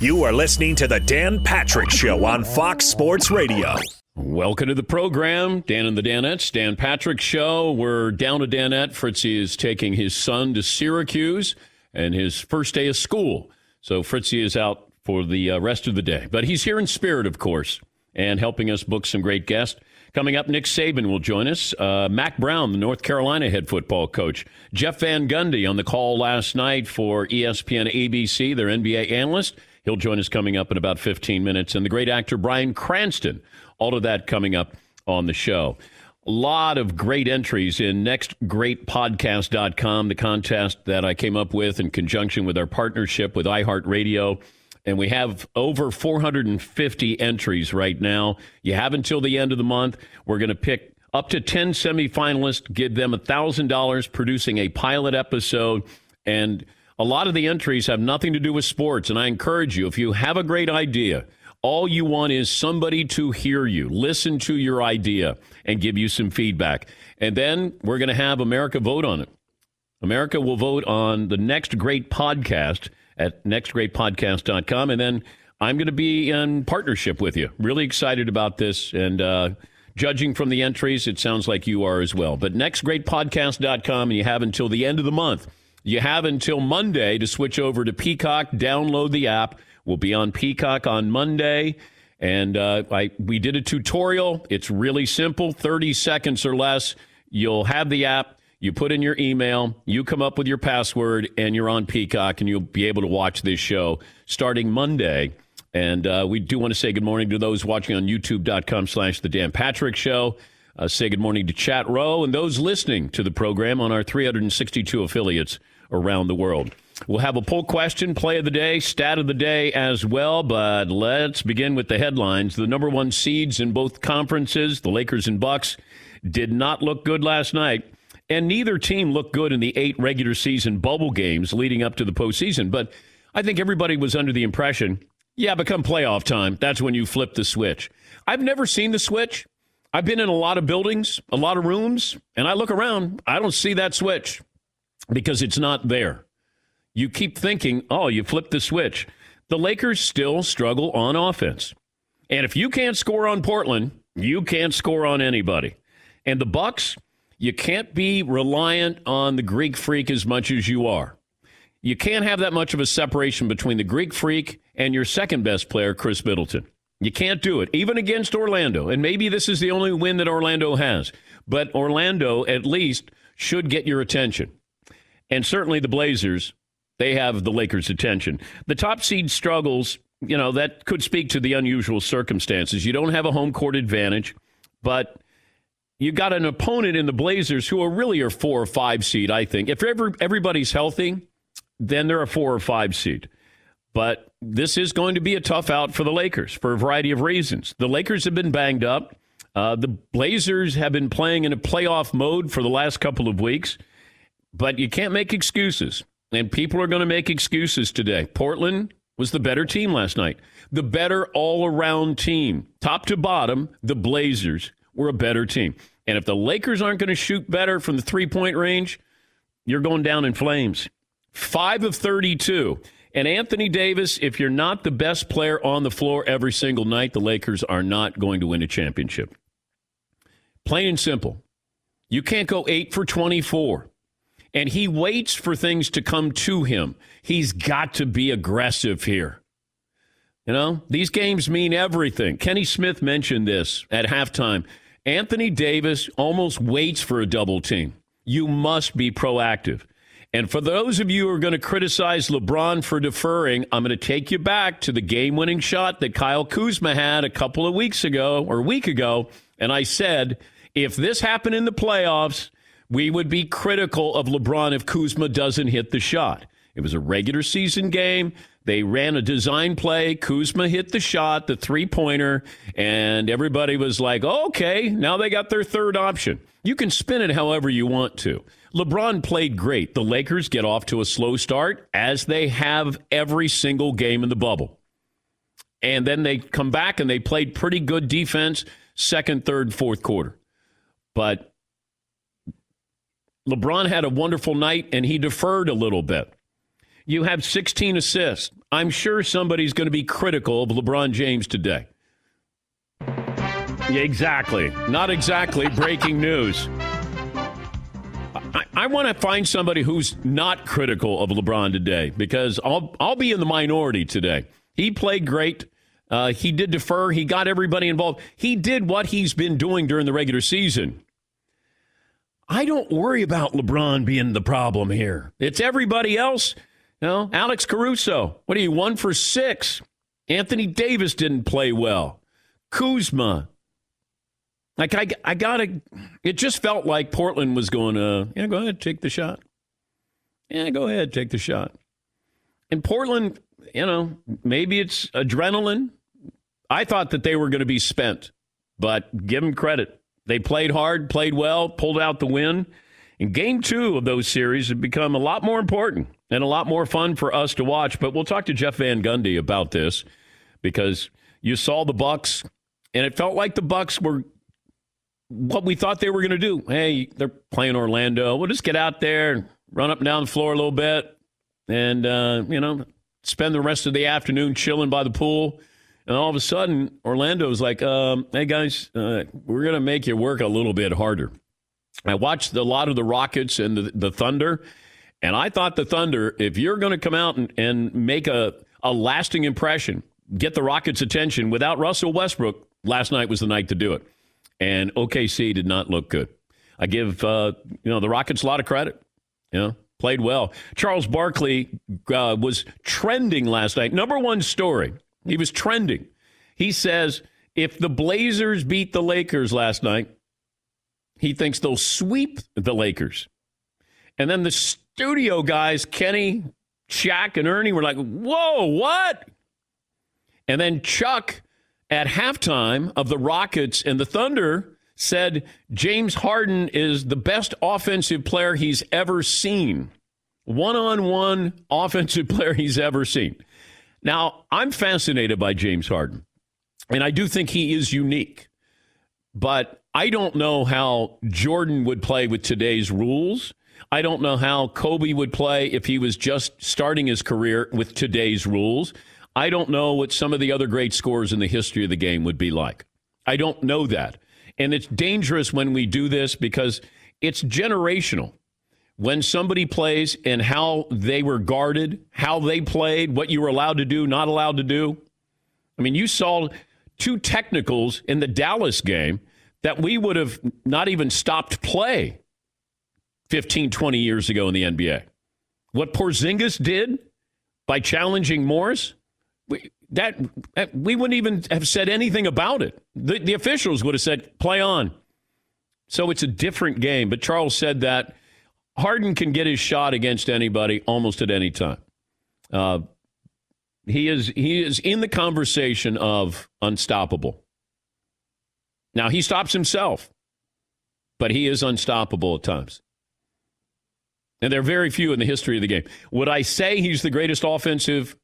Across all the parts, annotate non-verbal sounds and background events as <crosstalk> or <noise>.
You are listening to The Dan Patrick Show on Fox Sports Radio. Welcome to the program, Dan and the Danettes. Dan Patrick Show. We're down to Danette. Fritzy is taking his son to Syracuse and his first day of school. So Fritzy is out for the uh, rest of the day. But he's here in spirit, of course, and helping us book some great guests. Coming up, Nick Saban will join us. Uh, Mack Brown, the North Carolina head football coach. Jeff Van Gundy on the call last night for ESPN ABC, their NBA analyst. He'll join us coming up in about 15 minutes. And the great actor Bryan Cranston. All of that coming up on the show. A lot of great entries in nextgreatpodcast.com, the contest that I came up with in conjunction with our partnership with iHeartRadio. And we have over 450 entries right now. You have until the end of the month. We're going to pick up to 10 semifinalists, give them $1,000 producing a pilot episode. And a lot of the entries have nothing to do with sports. And I encourage you, if you have a great idea, all you want is somebody to hear you, listen to your idea, and give you some feedback. And then we're going to have America vote on it. America will vote on the next great podcast at nextgreatpodcast.com. And then I'm going to be in partnership with you. Really excited about this. And uh, judging from the entries, it sounds like you are as well. But nextgreatpodcast.com, and you have until the end of the month. You have until Monday to switch over to Peacock, download the app. We'll be on Peacock on Monday. And uh, I, we did a tutorial. It's really simple 30 seconds or less. You'll have the app. You put in your email, you come up with your password, and you're on Peacock, and you'll be able to watch this show starting Monday. And uh, we do want to say good morning to those watching on youtube.com slash The Dan Patrick Show. Uh, say good morning to Chat Row and those listening to the program on our 362 affiliates around the world. We'll have a poll question, play of the day, stat of the day as well, but let's begin with the headlines. The number one seeds in both conferences, the Lakers and Bucks, did not look good last night. And neither team looked good in the eight regular season bubble games leading up to the postseason. But I think everybody was under the impression, yeah, become playoff time. That's when you flip the switch. I've never seen the switch. I've been in a lot of buildings, a lot of rooms, and I look around. I don't see that switch because it's not there. You keep thinking, oh, you flip the switch. The Lakers still struggle on offense. And if you can't score on Portland, you can't score on anybody. And the Bucks, you can't be reliant on the Greek freak as much as you are. You can't have that much of a separation between the Greek freak and your second best player, Khris Middleton. You can't do it, even against Orlando. And maybe this is the only win that Orlando has. But Orlando, at least, should get your attention. And certainly the Blazers, they have the Lakers' attention. The top seed struggles, you know, that could speak to the unusual circumstances. You don't have a home court advantage, but you got an opponent in the Blazers who are really a four or five seed, I think. If every, everybody's healthy, then they're a four or five seed. But this is going to be a tough out for the Lakers for a variety of reasons. The Lakers have been banged up. Uh, the Blazers have been playing in a playoff mode for the last couple of weeks, but you can't make excuses. And people are going to make excuses today. Portland was the better team last night, the better all around team. Top to bottom, the Blazers were a better team. And if the Lakers aren't going to shoot better from the three point range, you're going down in flames. Five of 32. And Anthony Davis, if you're not the best player on the floor every single night, the Lakers are not going to win a championship. Plain and simple. You can't go eight for 24. And he waits for things to come to him. He's got to be aggressive here. You know, these games mean everything. Kenny Smith mentioned this at halftime. Anthony Davis almost waits for a double team. You must be proactive. And for those of you who are going to criticize LeBron for deferring, I'm going to take you back to the game winning shot that Kyle Kuzma had a couple of weeks ago or a week ago. And I said, if this happened in the playoffs, we would be critical of LeBron if Kuzma doesn't hit the shot. It was a regular season game. They ran a design play. Kuzma hit the shot, the three pointer, and everybody was like, okay, now they got their third option. You can spin it however you want to. LeBron played great. The Lakers get off to a slow start, as they have every single game in the bubble. And then they come back and they played pretty good defense second, third, fourth quarter. But LeBron had a wonderful night and he deferred a little bit. You have 16 assists. I'm sure somebody's going to be critical of LeBron James today. Yeah, exactly. Not exactly breaking news. I, I want to find somebody who's not critical of LeBron today because I'll I'll be in the minority today. He played great. Uh, he did defer. He got everybody involved. He did what he's been doing during the regular season. I don't worry about LeBron being the problem here. It's everybody else. You know, Alex Caruso, what are you, one for six? Anthony Davis didn't play well. Kuzma. Like, I, I got to, it just felt like Portland was going to, yeah, go ahead, take the shot. Yeah, go ahead, take the shot. And Portland, you know, maybe it's adrenaline. I thought that they were going to be spent, but give them credit. They played hard, played well, pulled out the win. And game two of those series have become a lot more important and a lot more fun for us to watch. But we'll talk to Jeff Van Gundy about this because you saw the Bucks, and it felt like the Bucks were what we thought they were going to do. Hey, they're playing Orlando. We'll just get out there and run up and down the floor a little bit, and uh, you know, spend the rest of the afternoon chilling by the pool. And all of a sudden, Orlando's like, um, "Hey guys, uh, we're going to make you work a little bit harder." I watched a lot of the Rockets and the, the Thunder, and I thought the Thunder, if you're going to come out and, and make a, a lasting impression, get the Rockets' attention without Russell Westbrook, last night was the night to do it. And OKC did not look good. I give uh, you know the Rockets a lot of credit. You know, played well. Charles Barkley uh, was trending last night. Number one story. He was trending. He says if the Blazers beat the Lakers last night, he thinks they'll sweep the Lakers. And then the studio guys, Kenny, Shaq, and Ernie, were like, whoa, what? And then Chuck at halftime of the Rockets and the Thunder said James Harden is the best offensive player he's ever seen. One on one offensive <laughs> player he's ever seen. Now, I'm fascinated by James Harden, and I do think he is unique. But I don't know how Jordan would play with today's rules. I don't know how Kobe would play if he was just starting his career with today's rules. I don't know what some of the other great scores in the history of the game would be like. I don't know that. And it's dangerous when we do this because it's generational. When somebody plays and how they were guarded, how they played, what you were allowed to do, not allowed to do. I mean, you saw two technicals in the Dallas game that we would have not even stopped play 15, 20 years ago in the NBA. What Porzingis did by challenging Morris, we, that, that, we wouldn't even have said anything about it. The, the officials would have said, play on. So it's a different game. But Charles said that Harden can get his shot against anybody almost at any time. Uh, He is he is in the conversation of unstoppable. Now he stops himself, but he is unstoppable at times. And there are very few in the history of the game. Would I say he's the greatest offensive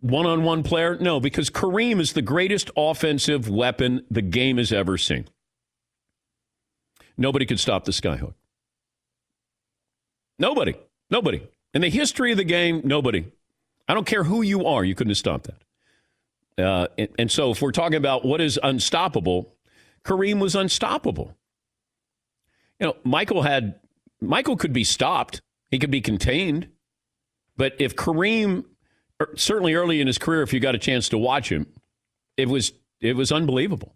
one on one player? No, because Kareem is the greatest offensive weapon the game has ever seen. Nobody could stop the skyhook. Nobody. Nobody. In the history of the game, nobody. I don't care who you are, you couldn't have stopped that. Uh, and, and so, if we're talking about what is unstoppable, Kareem was unstoppable. You know, Michael had Michael could be stopped. He could be contained. But if Kareem er, certainly early in his career if you got a chance to watch him, it was it was unbelievable.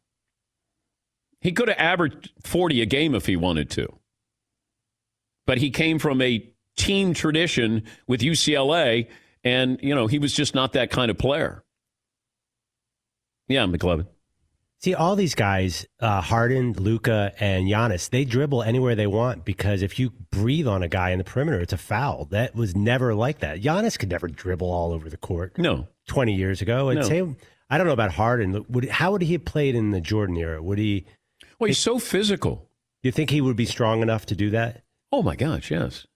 He could have averaged 40 a game if he wanted to. But he came from a team tradition with UCLA and you know, he was just not that kind of player. Yeah, McLovin. See, all these guys, uh, Harden, Luka, and Giannis, they dribble anywhere they want because if you breathe on a guy in the perimeter, it's a foul. That was never like that. Giannis could never dribble all over the court. No. 20 years ago. And No. same, I don't know about Harden. Would, how would he have played in the Jordan era? Would he, Well, he's so physical. you think he would be strong enough to do that? Oh my gosh, yes.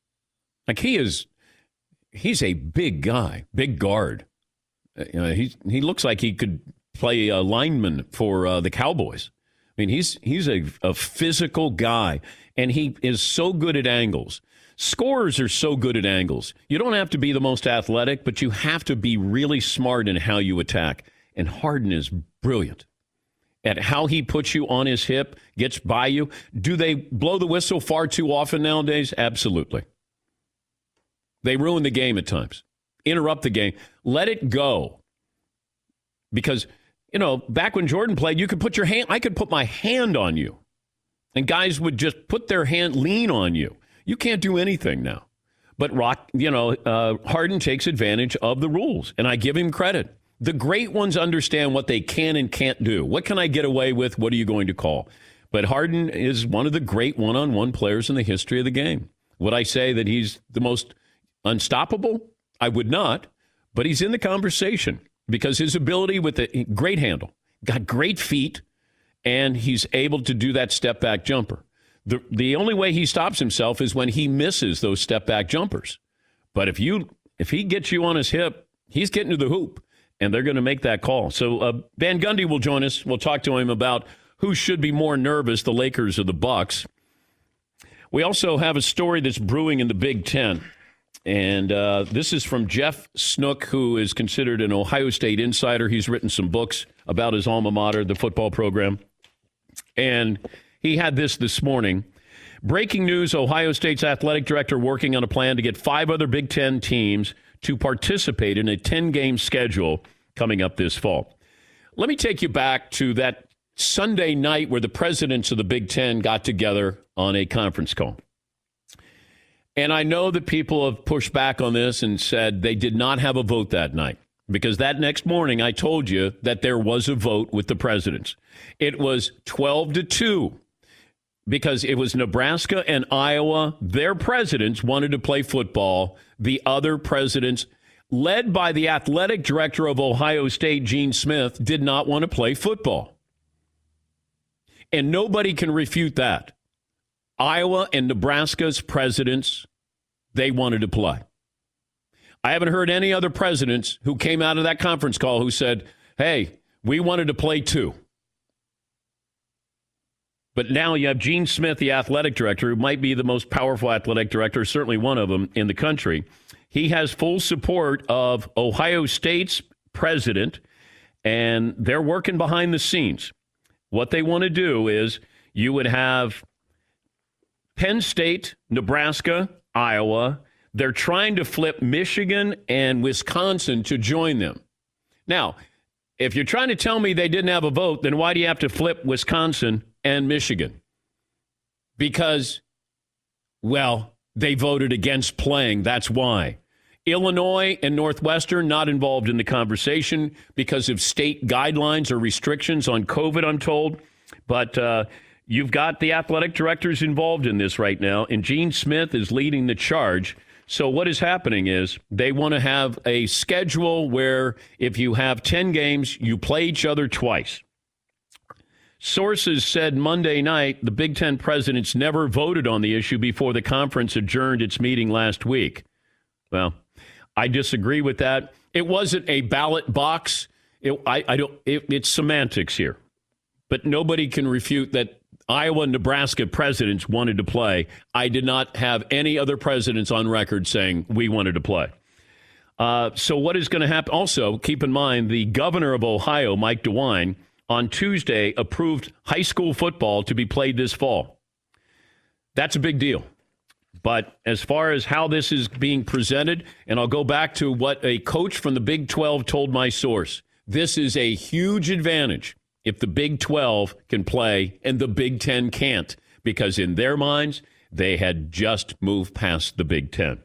Like he is, he's a big guy, big guard. Uh, he he looks like he could play a lineman for uh, the Cowboys. I mean, he's he's a, a physical guy, and he is so good at angles. Scorers are so good at angles. You don't have to be the most athletic, but you have to be really smart in how you attack. And Harden is brilliant at how he puts you on his hip, gets by you. Do they blow the whistle far too often nowadays? Absolutely. They ruin the game at times, interrupt the game, let it go. Because, you know, back when Jordan played, you could put your hand, I could put my hand on you, and guys would just put their hand, lean on you. You can't do anything now. But Rock, you know, uh, Harden takes advantage of the rules, and I give him credit. The great ones understand what they can and can't do. What can I get away with? What are you going to call? But Harden is one of the great one on one players in the history of the game. Would I say that he's the most unstoppable? I would not, but he's in the conversation because his ability with the great handle, got great feet, and he's able to do that step back jumper. The, the only way he stops himself is when he misses those step back jumpers. But if you if he gets you on his hip, he's getting to the hoop, and they're going to make that call. So uh, Van Gundy will join us. We'll talk to him about who should be more nervous, the Lakers or the Bucks. We also have a story that's brewing in the Big Ten. And uh, this is from Jeff Snook, who is considered an Ohio State insider. He's written some books about his alma mater, the football program. And he had this this morning. Breaking news Ohio State's athletic director working on a plan to get five other Big Ten teams to participate in a 10 game schedule coming up this fall. Let me take you back to that Sunday night where the presidents of the Big Ten got together on a conference call. And I know that people have pushed back on this and said they did not have a vote that night because that next morning I told you that there was a vote with the presidents. It was 12 to 2 because it was Nebraska and Iowa. Their presidents wanted to play football. The other presidents, led by the athletic director of Ohio State, Gene Smith, did not want to play football. And nobody can refute that. Iowa and Nebraska's presidents, they wanted to play. I haven't heard any other presidents who came out of that conference call who said, hey, we wanted to play too. But now you have Gene Smith, the athletic director, who might be the most powerful athletic director, certainly one of them in the country. He has full support of Ohio State's president, and they're working behind the scenes. What they want to do is you would have Penn State, Nebraska, Iowa. They're trying to flip Michigan and Wisconsin to join them. Now, if you're trying to tell me they didn't have a vote, then why do you have to flip Wisconsin and Michigan? Because, well, they voted against playing. That's why. Illinois and Northwestern not involved in the conversation because of state guidelines or restrictions on COVID, I'm told. But uh, you've got the athletic directors involved in this right now, and Gene Smith is leading the charge. So, what is happening is they want to have a schedule where if you have 10 games, you play each other twice. Sources said Monday night the Big Ten presidents never voted on the issue before the conference adjourned its meeting last week. Well, I disagree with that. It wasn't a ballot box. It, I, I don't. It, it's semantics here, but nobody can refute that Iowa and Nebraska presidents wanted to play. I did not have any other presidents on record saying we wanted to play. Uh, so, what is going to happen? Also, keep in mind the governor of Ohio, Mike DeWine, on Tuesday approved high school football to be played this fall. That's a big deal. But as far as how this is being presented, and I'll go back to what a coach from the Big 12 told my source this is a huge advantage if the Big 12 can play and the Big 10 can't, because in their minds, they had just moved past the Big 10.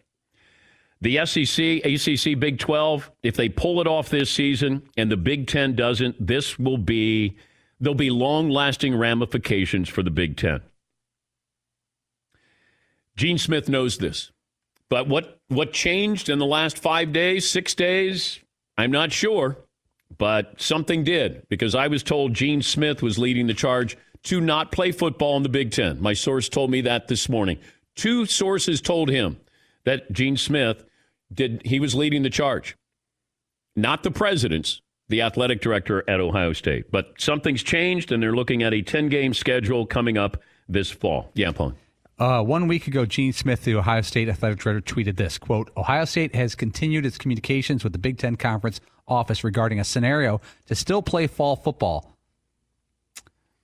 The SEC, ACC, Big 12, if they pull it off this season and the Big 10 doesn't, this will be, there'll be long lasting ramifications for the Big 10. Gene Smith knows this. But what, what changed in the last five days, six days? I'm not sure. But something did because I was told Gene Smith was leading the charge to not play football in the Big Ten. My source told me that this morning. Two sources told him that Gene Smith did he was leading the charge. Not the presidents, the athletic director at Ohio State. But something's changed and they're looking at a 10 game schedule coming up this fall. Yeah, Paul. Uh, one week ago, Gene Smith, the Ohio State athletic director, tweeted this quote, Ohio State has continued its communications with the Big Ten Conference office regarding a scenario to still play fall football.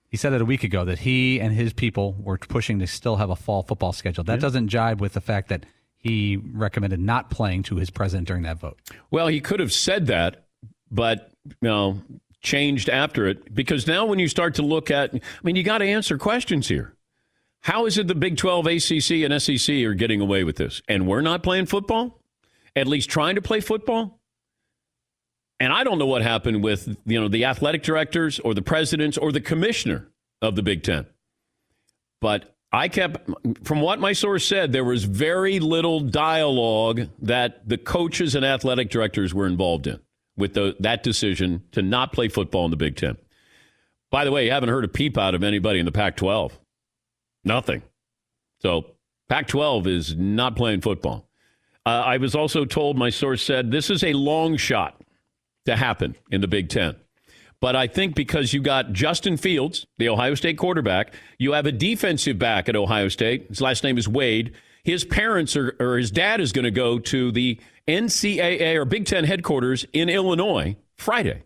He said it a week ago that he and his people were pushing to still have a fall football schedule. That yeah. doesn't jibe with the fact that he recommended not playing to his president during that vote. Well, he could have said that, but you know, changed after it because now when you start to look at, I mean, you got to answer questions here. How is it the Big 12, ACC, and SEC are getting away with this, and we're not playing football? At least trying to play football? And I don't know what happened with you know the athletic directors or the presidents or the commissioner of the Big Ten. But I kept, from what my source said, there was very little dialogue that the coaches and athletic directors were involved in with the, that decision to not play football in the Big Ten. By the way, you haven't heard a peep out of anybody in the Pac 12. Nothing. So Pac 12 is not playing football. Uh, I was also told, my source said, this is a long shot to happen in the Big Ten. But I think because you got Justin Fields, the Ohio State quarterback, you have a defensive back at Ohio State. His last name is Wade. His parents are, or his dad is going to go to the NCAA or Big Ten headquarters in Illinois Friday.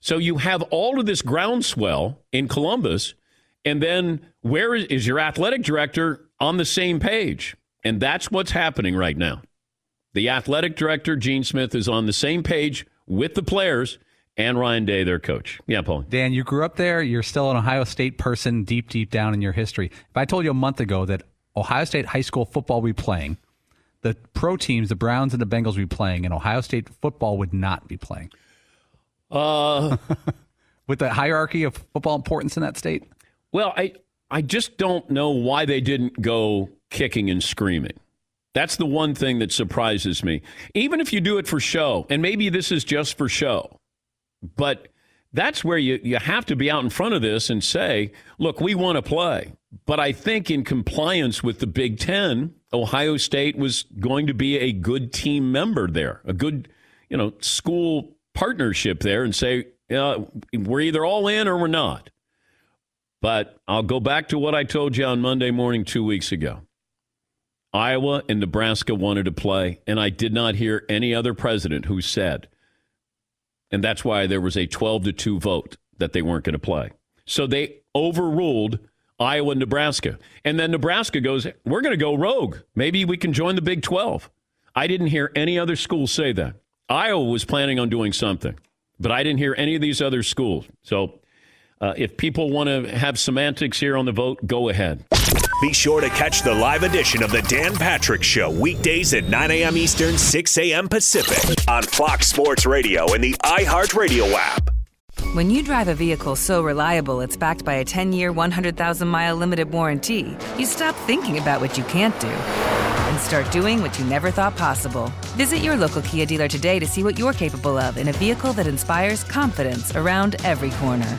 So you have all of this groundswell in Columbus. And then where is, is your athletic director on the same page? And that's what's happening right now. The athletic director, Gene Smith, is on the same page with the players and Ryan Day, their coach. Yeah, Paul. Dan, you grew up there. You're still an Ohio State person deep, deep down in your history. If I told you a month ago that Ohio State high school football would be playing, the pro teams, the Browns and the Bengals, would be playing, and Ohio State football would not be playing. <laughs> Uh, <laughs> with the hierarchy of football importance in that state. Well, I I just don't know why they didn't go kicking and screaming. That's the one thing that surprises me. Even if you do it for show, and maybe this is just for show, but that's where you, you have to be out in front of this and say, look, we want to play. But I think in compliance with the Big Ten, Ohio State was going to be a good team member there, a good, you know, school partnership there and say, uh, we're either all in or we're not. But I'll go back to what I told you on Monday morning two weeks ago. Iowa and Nebraska wanted to play, and I did not hear any other president who said, and that's why there was a 12 to 2 vote that they weren't going to play. So they overruled Iowa and Nebraska. And then Nebraska goes, We're going to go rogue. Maybe we can join the Big 12. I didn't hear any other school say that. Iowa was planning on doing something, but I didn't hear any of these other schools. So uh, if people want to have semantics here on the vote, go ahead. Be sure to catch the live edition of the Dan Patrick Show weekdays at 9 a.m. Eastern, 6 a.m. Pacific on Fox Sports Radio and the iHeartRadio app. When you drive a vehicle so reliable it's backed by a 10 year, 100,000 mile limited warranty, you stop thinking about what you can't do and start doing what you never thought possible. Visit your local Kia dealer today to see what you're capable of in a vehicle that inspires confidence around every corner.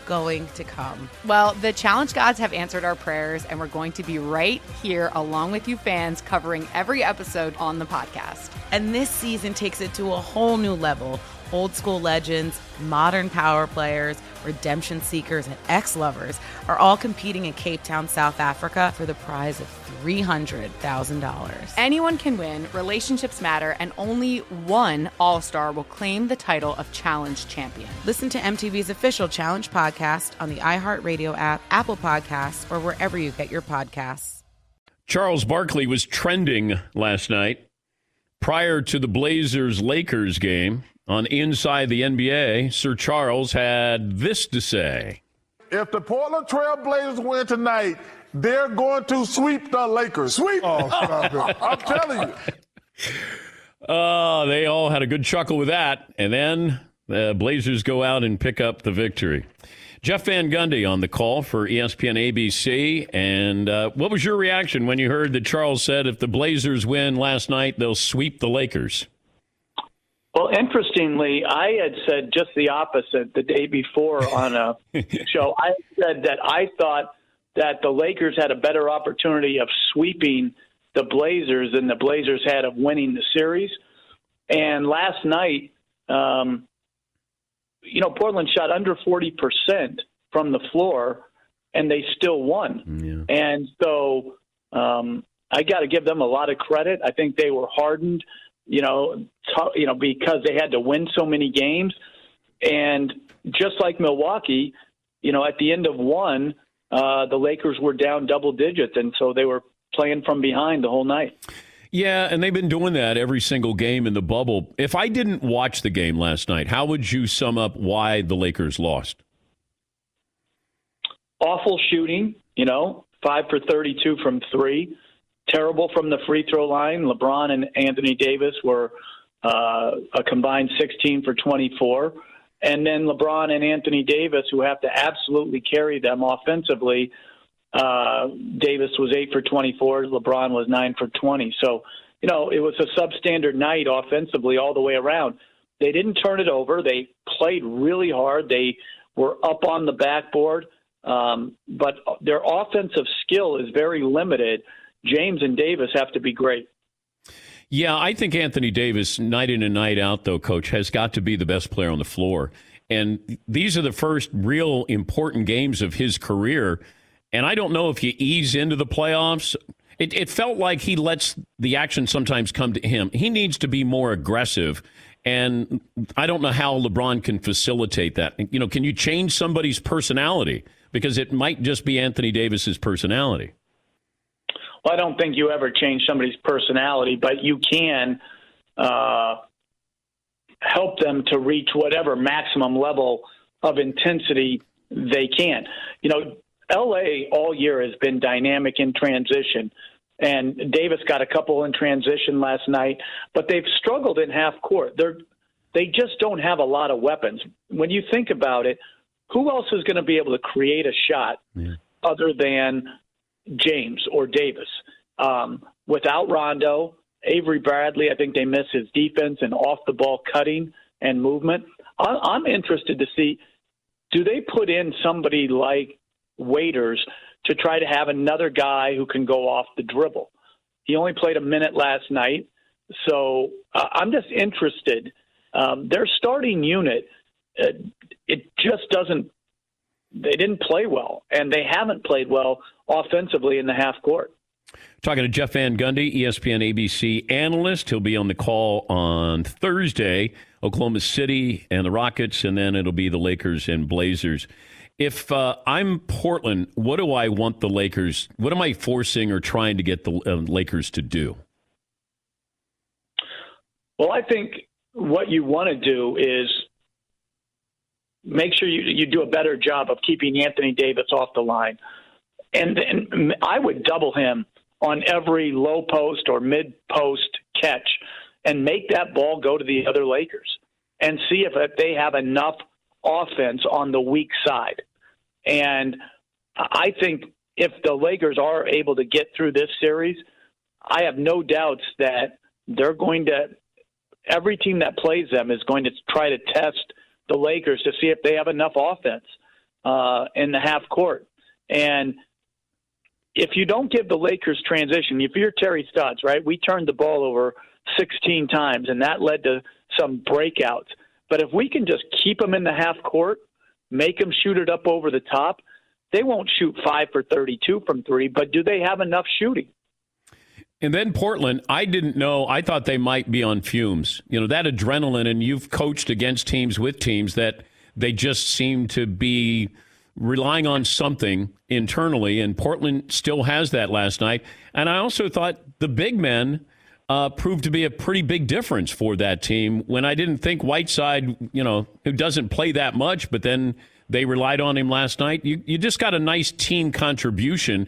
going to come. Well, the challenge gods have answered our prayers, and we're going to be right here along with you fans covering every episode on the podcast. And this season takes it to a whole new level. Old school legends, modern power players, redemption seekers, and ex lovers are all competing in Cape Town, South Africa for the prize of $300,000. Anyone can win, relationships matter, and only one All Star will claim the title of Challenge Champion. Listen to MTV's official Challenge podcast on the iHeartRadio app, Apple Podcasts, or wherever you get your podcasts. Charles Barkley was trending last night prior to the Blazers Lakers game on Inside the NBA. Sir Charles had this to say. If the Portland Trail Blazers win tonight, they're going to sweep the Lakers. Sweep! Oh. <laughs> I'm telling you. Uh, they all had a good chuckle with that. And then the Blazers go out and pick up the victory. Jeff Van Gundy on the call for ESPN ABC. And uh, what was your reaction when you heard that Charles said if the Blazers win last night, they'll sweep the Lakers? Well, interestingly, I had said just the opposite the day before on a <laughs> show. I said that I thought that the Lakers had a better opportunity of sweeping the Blazers than the Blazers had of winning the series. And last night, um, you know, Portland shot under 40% from the floor, and they still won. Yeah. And so um, I got to give them a lot of credit. I think they were hardened, you know, t- you know, because they had to win so many games. And just like Milwaukee, you know, at the end of one, uh, the Lakers were down double digits, and so they were playing from behind the whole night. Yeah, and they've been doing that every single game in the bubble. If I didn't watch the game last night, how would you sum up why the Lakers lost? Awful shooting, you know, five for 32 from three. Terrible from the free throw line. LeBron and Anthony Davis were uh, a combined 16 for 24. And then LeBron and Anthony Davis, who have to absolutely carry them offensively, uh, Davis was 8 for 24, LeBron was 9 for 20. So, you know, it was a substandard night offensively all the way around. They didn't turn it over. They played really hard. They were up on the backboard, um, but their offensive skill is very limited. James and Davis have to be great. Yeah, I think Anthony Davis, night in and night out, though, coach, has got to be the best player on the floor. And these are the first real important games of his career. And I don't know if you ease into the playoffs. It, it felt like he lets the action sometimes come to him. He needs to be more aggressive. And I don't know how LeBron can facilitate that. You know, can you change somebody's personality? Because it might just be Anthony Davis's personality. Well, I don't think you ever change somebody's personality, but you can uh, help them to reach whatever maximum level of intensity they can. You know, LA all year has been dynamic in transition. And Davis got a couple in transition last night, but they've struggled in half court. They're they just don't have a lot of weapons. When you think about it, who else is going to be able to create a shot yeah. other than James or Davis? Um, without Rondo, Avery Bradley, I think they miss his defense and off the ball cutting and movement. I'm interested to see do they put in somebody like Waiters to try to have another guy who can go off the dribble. He only played a minute last night, so uh, I'm just interested. Um, their starting unit, uh, it just doesn't. They didn't play well, and they haven't played well offensively in the half court. Talking to Jeff Van Gundy, ESPN ABC analyst. He'll be on the call on Thursday. Oklahoma City and the Rockets, and then it'll be the Lakers and Blazers. If uh, I'm Portland, what do I want the Lakers? What am I forcing or trying to get the uh, Lakers to do? Well, I think what you want to do is make sure you, you do a better job of keeping Anthony Davis off the line. And, and I would double him on every low post or mid post catch and make that ball go to the other Lakers and see if they have enough offense on the weak side. And I think if the Lakers are able to get through this series, I have no doubts that they're going to every team that plays them is going to try to test the Lakers to see if they have enough offense uh, in the half court. And if you don't give the Lakers transition, if you're Terry Stotts, right, we turned the ball over 16 times, and that led to some breakouts. But if we can just keep them in the half court, make them shoot it up over the top, they won't shoot five for 32 from three, but do they have enough shooting? And then Portland, I didn't know. I thought they might be on fumes. You know, that adrenaline, and you've coached against teams with teams that they just seem to be relying on something internally, and Portland still has that last night. And I also thought the big men uh, proved to be a pretty big difference for that team when I didn't think Whiteside, you know, who doesn't play that much, but then they relied on him last night. You, you just got a nice team contribution,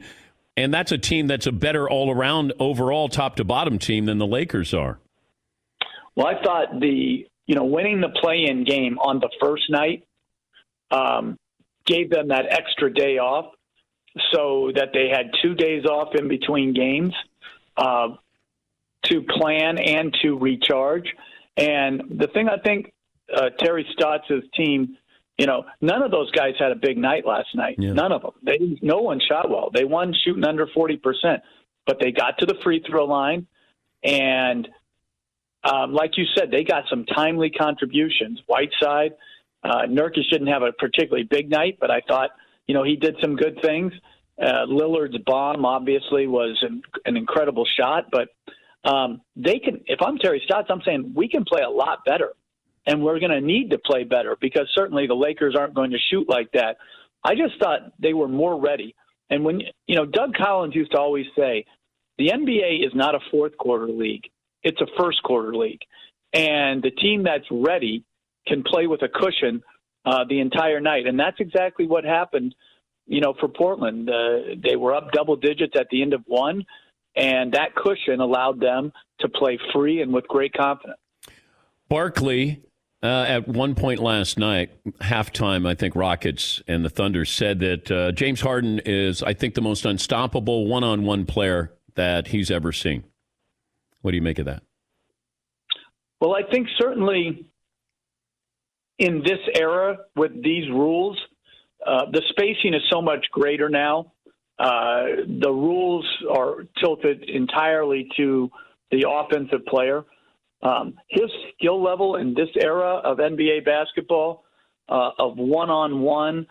and that's a team that's a better all around, overall, top to bottom team than the Lakers are. Well, I thought the, you know, winning the play in game on the first night um, gave them that extra day off so that they had two days off in between games uh, to plan and to recharge. And the thing I think uh, Terry Stotts' team, you know, none of those guys had a big night last night. Yeah. None of them. They no one shot well. They won shooting under forty percent, but they got to the free throw line, and um, like you said, they got some timely contributions. Whiteside uh, Nurkic didn't have a particularly big night, but I thought, you know, he did some good things. Uh, Lillard's bomb obviously was an, an incredible shot, but um, they can. If I'm Terry Stotts, I'm saying we can play a lot better, and we're going to need to play better because certainly the Lakers aren't going to shoot like that. I just thought they were more ready. And when you know, Doug Collins used to always say, the NBA is not a fourth quarter league; it's a first quarter league, and the team that's ready can play with a cushion uh, the entire night, and that's exactly what happened. You know, for Portland, uh, they were up double digits at the end of one, and that cushion allowed them to play free and with great confidence. Barkley, uh, at one point last night, halftime, I think Rockets and the Thunder said that uh, James Harden is, I think, the most unstoppable one on one player that he's ever seen. What do you make of that? Well, I think certainly in this era with these rules, uh, the spacing is so much greater now. Uh, the rules are tilted entirely to the offensive player. Um, his skill level in this era of NBA basketball, uh, of one on one,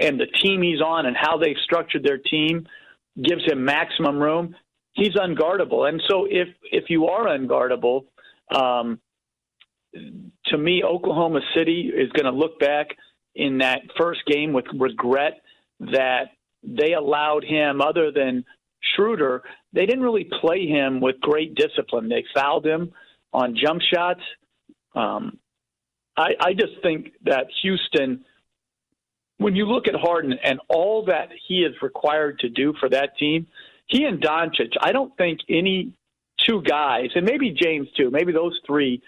and the team he's on and how they've structured their team gives him maximum room. He's unguardable, and so if if you are unguardable, um, to me, Oklahoma City is going to look back in that first game with regret that they allowed him, other than Schroeder, they didn't really play him with great discipline. They fouled him on jump shots. Um, I, I just think that Houston when you look at Harden and all that he is required to do for that team, he and Doncic, I don't think any two guys, and maybe James too, maybe those three,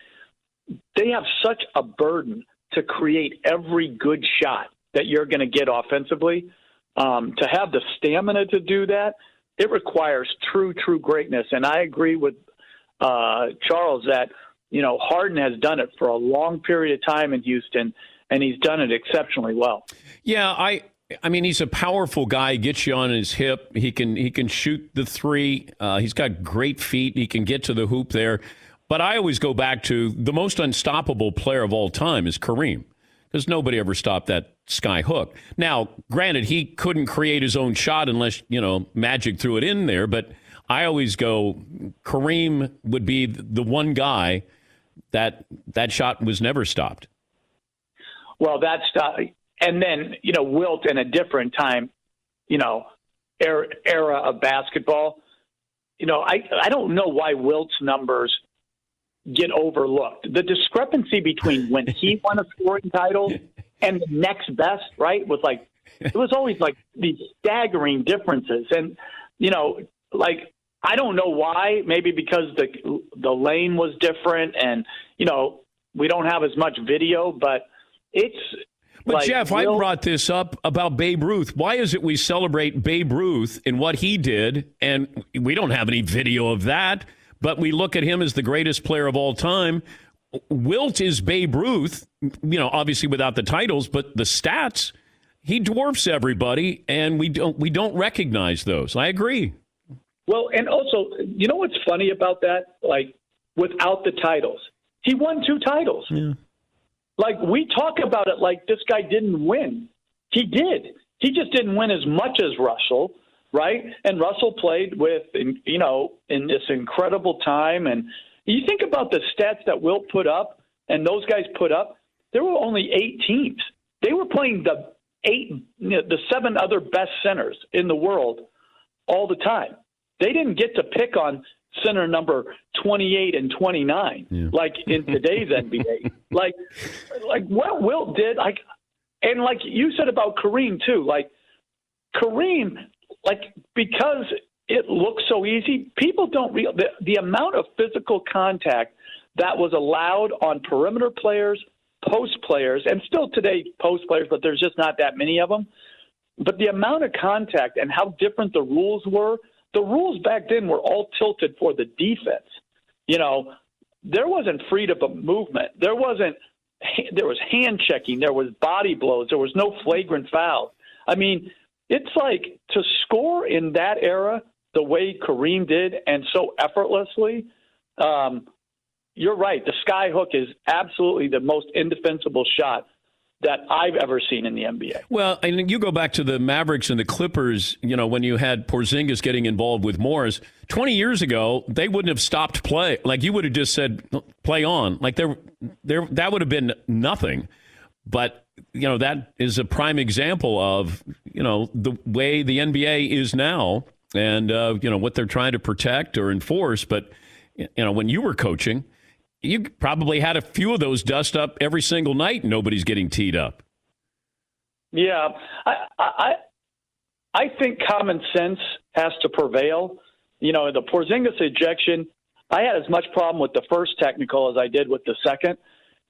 they have such a burden to create every good shot that you're going to get offensively. Um, to have the stamina to do that, it requires true, true greatness. And I agree with uh, Charles that you know Harden has done it for a long period of time in Houston and he's done it exceptionally well. Yeah, I I mean, he's a powerful guy. He gets you on his hip. He can he can shoot the three. Uh, he's got great feet. He can get to the hoop there. But I always go back to the most unstoppable player of all time is Kareem, because nobody ever stopped that sky hook. Now, granted, he couldn't create his own shot unless you know Magic threw it in there. But I always go Kareem would be the one guy that that shot was never stopped. Well, that's uh, and then you know Wilt in a different time, you know, era, era of basketball. You know, I I don't know why Wilt's numbers get overlooked. The discrepancy between when he <laughs> won a scoring title and the next best, right, was like it was always like these staggering differences. And you know, like I don't know why. Maybe because the the lane was different, and you know we don't have as much video, but it's but like, Jeff, I brought this up about Babe Ruth. Why is it we celebrate Babe Ruth and what he did, and we don't have any video of that, but we look at him as the greatest player of all time? Wilt is Babe Ruth, you know, obviously without the titles, but the stats, he dwarfs everybody, and we don't we don't recognize those. I agree. Well, and also, you know what's funny about that? Like, without the titles, he won two titles. Yeah. Like we talk about it like this guy didn't win. He did. He just didn't win as much as Russell, right? And Russell played with, you know, in this incredible time. And you think about the stats that Wilt put up and those guys put up. There were only eight teams. They were playing the eight, the seven other best centers in the world all the time. They didn't get to pick on center number 28 and 29 yeah. like in today's NBA <laughs> like like what Wilt did like and like you said about Kareem too like Kareem like because it looks so easy people don't real the, the amount of physical contact that was allowed on perimeter players post players and still today post players but there's just not that many of them but the amount of contact and how different the rules were the rules back then were all tilted for the defense. You know, there wasn't freedom of movement. There wasn't. <laughs> There was hand checking. There was body blows. There was no flagrant fouls. I mean, it's like to score in that era the way Kareem did and so effortlessly. Um, you're right. The sky hook is absolutely the most indefensible shot that I've ever seen in the NBA. Well, and you go back to the Mavericks and the Clippers, you know, when you had Porzingis getting involved with Morris 20 years ago, they wouldn't have stopped play. Like you would have just said play on. Like there there that would have been nothing. But you know, that is a prime example of, you know, the way the NBA is now and uh, you know what they're trying to protect or enforce, but you know, when you were coaching, you probably had a few of those dust up every single night. And Nobody's getting teed up. Yeah, I, I, I think common sense has to prevail. You know, the Porzingis ejection, I had as much problem with the first technical as I did with the second,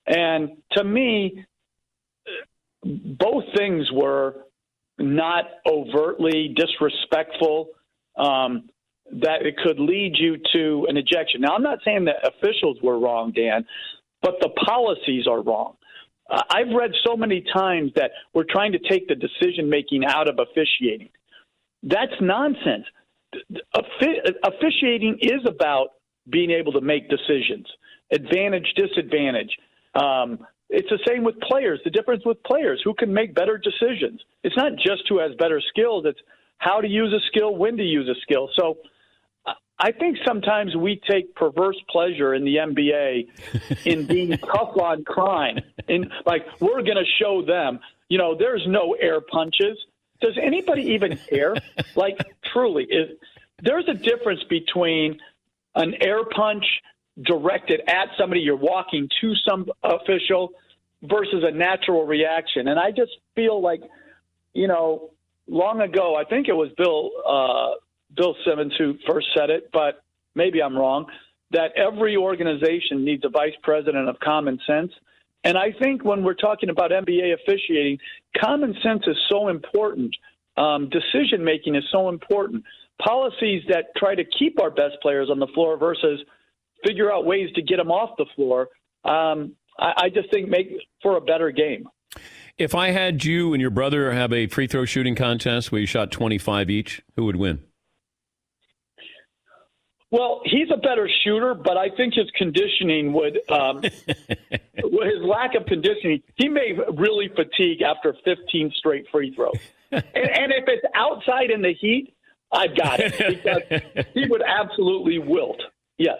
and to me, both things were not overtly disrespectful. Um, that it could lead you to an ejection. Now, I'm not saying that officials were wrong, Dan, but the policies are wrong. I've read so many times that we're trying to take the decision making out of officiating. That's nonsense. Offi- officiating is about being able to make decisions, advantage, disadvantage. Um, it's the same with players. The difference with players, who can make better decisions. It's not just who has better skills, it's how to use a skill, when to use a skill. So I think sometimes we take perverse pleasure in the NBA <laughs> in being tough on crime. In like we're going to show them, you know, there's no air punches. Does anybody even care? <laughs> like truly, is there's a difference between an air punch directed at somebody you're walking to some official versus a natural reaction. And I just feel like, you know, long ago, I think it was Bill uh, Bill Simmons who first said it, but maybe I'm wrong. That every organization needs a vice president of common sense. And I think when we're talking about NBA officiating, common sense is so important. Um, decision making is so important. Policies that try to keep our best players on the floor versus figure out ways to get them off the floor. Um, I, I just think make for a better game. If I had you and your brother have a free throw shooting contest where you shot 25 each, who would win? Well, he's a better shooter, but I think his conditioning would, um, <laughs> his lack of conditioning, he may really fatigue after 15 straight free throws. and, and if it's outside in the heat, I've got it because he would absolutely wilt. Yes.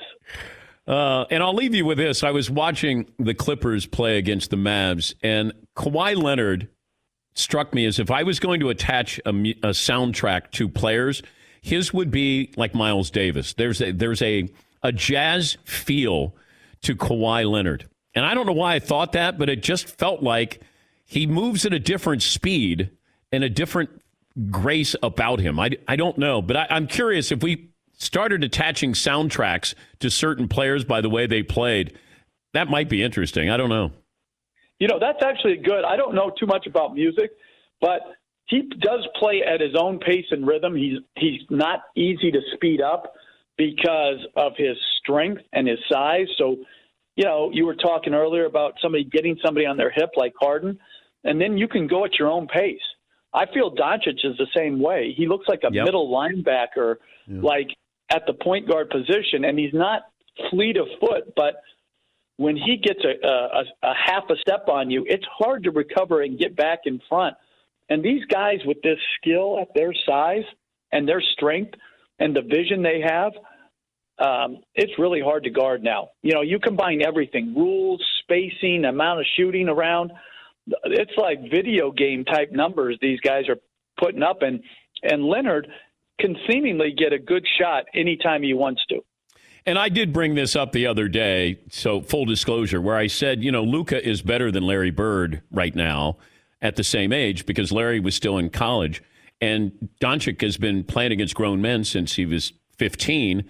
Uh, and I'll leave you with this. I was watching the Clippers play against the Mavs, and Kawhi Leonard struck me as if I was going to attach a, a soundtrack to players – his would be like Miles Davis. There's a, there's a, a jazz feel to Kawhi Leonard. And I don't know why I thought that, but it just felt like he moves at a different speed and a different grace about him. I, I don't know, but I, I'm curious if we started attaching soundtracks to certain players by the way they played, that might be interesting. I don't know. You know, that's actually good. I don't know too much about music, but he does play at his own pace and rhythm. He's he's not easy to speed up because of his strength and his size. So, you know, you were talking earlier about somebody getting somebody on their hip like Harden, and then you can go at your own pace. I feel Doncic is the same way. He looks like a yep. middle linebacker, yeah. like at the point guard position, and he's not fleet of foot, but when he gets a, a, a half a step on you, it's hard to recover and get back in front and these guys with this skill at their size and their strength and the vision they have, um, it's really hard to guard now. You know, you combine everything rules, spacing, amount of shooting around. It's like video game type numbers these guys are putting up. And, and Leonard can seemingly get a good shot anytime he wants to. And I did bring this up the other day, so full disclosure, where I said, you know, Luka is better than Larry Bird right now at the same age because Larry was still in college. And Doncic has been playing against grown men since he was 15.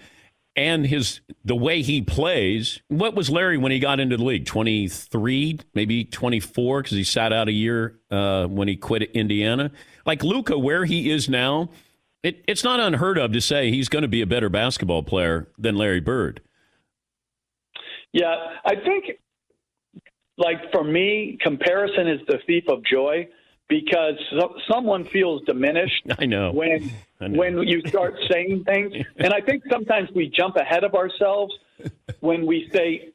And his the way he plays, what was Larry when he got into the league? 23, maybe 24, because he sat out a year uh, when he quit Indiana. Like Luka, where he is now, it, it's not unheard of to say he's going to be a better basketball player than Larry Bird. Yeah, I think like for me, comparison is the thief of joy because so, someone feels diminished. <laughs> I know when I know. when you start <laughs> saying things, and I think sometimes we jump ahead of ourselves when we say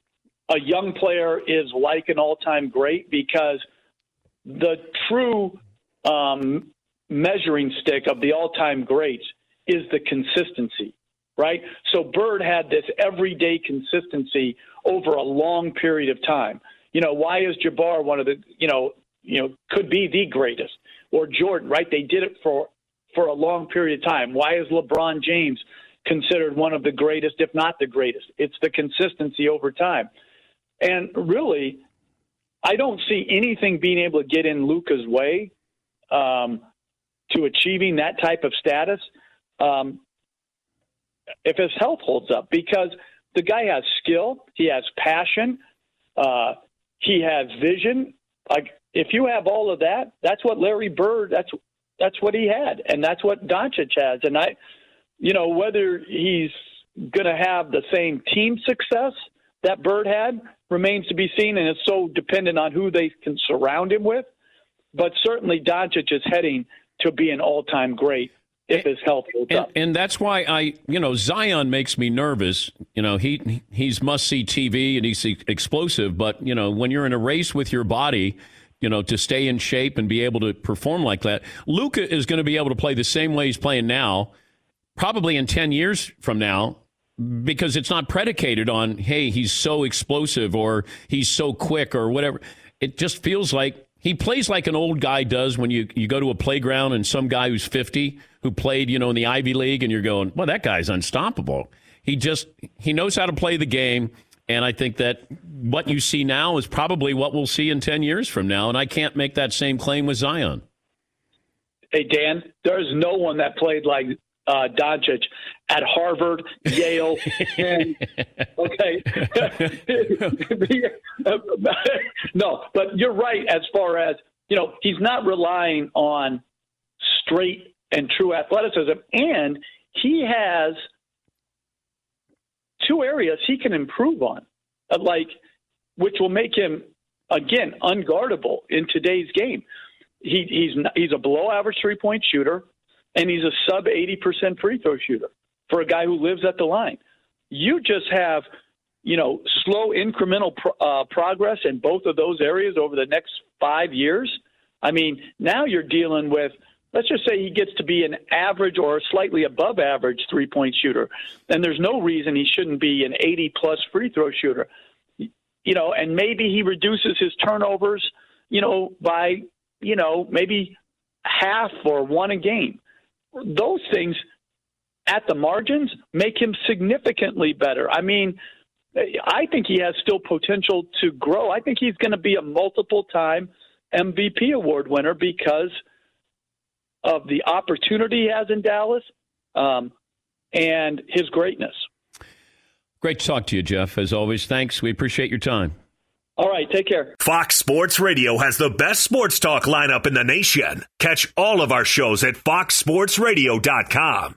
a young player is like an all-time great because the true um, measuring stick of the all-time greats is the consistency, right? So Bird had this everyday consistency over a long period of time you know, why is Jabbar one of the, you know, you know, could be the greatest, or Jordan, right? They did it for for a long period of time. Why is LeBron James considered one of the greatest, if not the greatest? It's the consistency over time, and really, I don't see anything being able to get in Luka's way um, to achieving that type of status um, if his health holds up, because the guy has skill, he has passion. Uh, he has vision. Like if you have all of that, that's what Larry Bird. That's that's what he had, and that's what Doncic has. And I, you know, whether he's going to have the same team success that Bird had remains to be seen, and it's so dependent on who they can surround him with. But certainly, Doncic is heading to be an all-time great if his health holds and, up. and that's why I, you know, Zion makes me nervous. You know, he he's must see TV and he's explosive, but you know, when you're in a race with your body, you know, to stay in shape and be able to perform like that, Luka is going to be able to play the same way he's playing now, probably in ten years from now. Because it's not predicated on, hey, he's so explosive or he's so quick or whatever. It just feels like he plays like an old guy does when you, you go to a playground and some guy who's 50 who played, you know, in the Ivy League and you're going, well, that guy's unstoppable. He just, he knows how to play the game. And I think that what you see now is probably what we'll see in 10 years from now. And I can't make that same claim with Zion. Hey, Dan, there's no one that played like uh, Doncic at Harvard, Yale, and <laughs> okay. <laughs> no, but you're right as far as you know, he's not relying on straight and true athleticism, and he has two areas he can improve on, uh, like which will make him again unguardable in today's game. He, he's he's a below average three point shooter and he's a sub 80% free throw shooter for a guy who lives at the line. You just have, you know, slow incremental pro- uh, progress in both of those areas over the next five years. I mean, now you're dealing with, let's just say he gets to be an average or slightly above average three point shooter. And there's no reason he shouldn't be an 80 plus free throw shooter. You know, and maybe he reduces his turnovers, you know, by, you know, maybe half or one a game those things at the margins make him significantly better. I mean, I think he has still potential to grow. I think he's going to be a multiple time MVP award winner because of the opportunity he has in Dallas um, and his greatness. Great to talk to you, Jeff. As always, thanks. We appreciate your time. All right, take care. Fox Sports Radio has the best sports talk lineup in the nation. Catch all of our shows at foxsportsradio.com.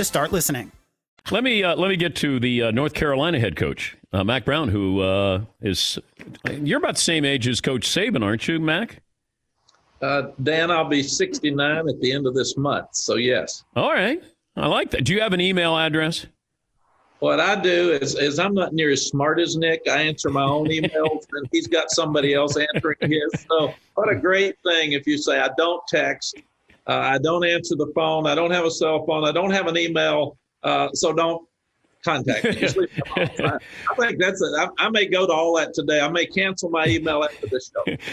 to start listening. Let me uh, let me get to the uh, North Carolina head coach, uh, Mack Brown, who uh, is you're about the same age as Coach Saban, aren't you, Mack? Uh, Dan, I'll be 69 at the end of this month, so yes. All right, I like that. Do you have an email address? What I do is, is I'm not near as smart as Nick. I answer my own <laughs> emails, and he's got somebody else answering his. So, what a great thing if you say I don't text, uh, I don't answer the phone, I don't have a cell phone, I don't have an email, uh, so don't contact me. Just leave. I, I think that's it. I, I may go to all that today. I may cancel my email after this show. <laughs>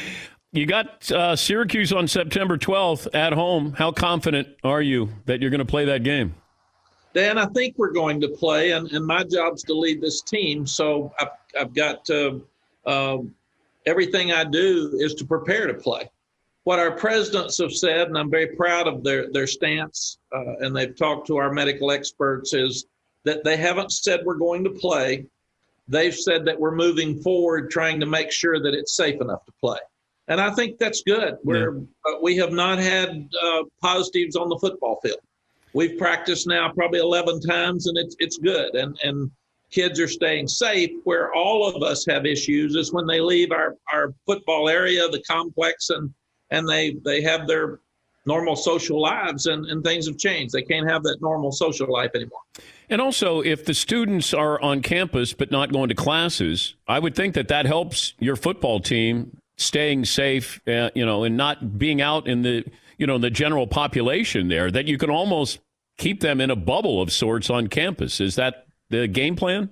You got uh, Syracuse on September 12th at home. How confident are you that you're going to play that game? Dan, I think we're going to play, and, and my job's to lead this team. So I've, I've got to, um, everything I do is to prepare to play. What our presidents have said, and I'm very proud of their, their stance, uh, and they've talked to our medical experts, is that they haven't said we're going to play. They've said that we're moving forward, trying to make sure that it's safe enough to play. And I think that's good. We're, uh, we have not had uh, positives on the football field we've practiced now probably 11 times and it's it's good and and kids are staying safe where all of us have issues is when they leave our our football area the complex and and they they have their normal social lives and and things have changed they can't have that normal social life anymore And also, if the students are on campus but not going to classes, I would think that that helps your football team staying safe, uh, you know, and not being out in the, you know, the general population there. That you can almost keep them in a bubble of sorts on campus. Is that the game plan?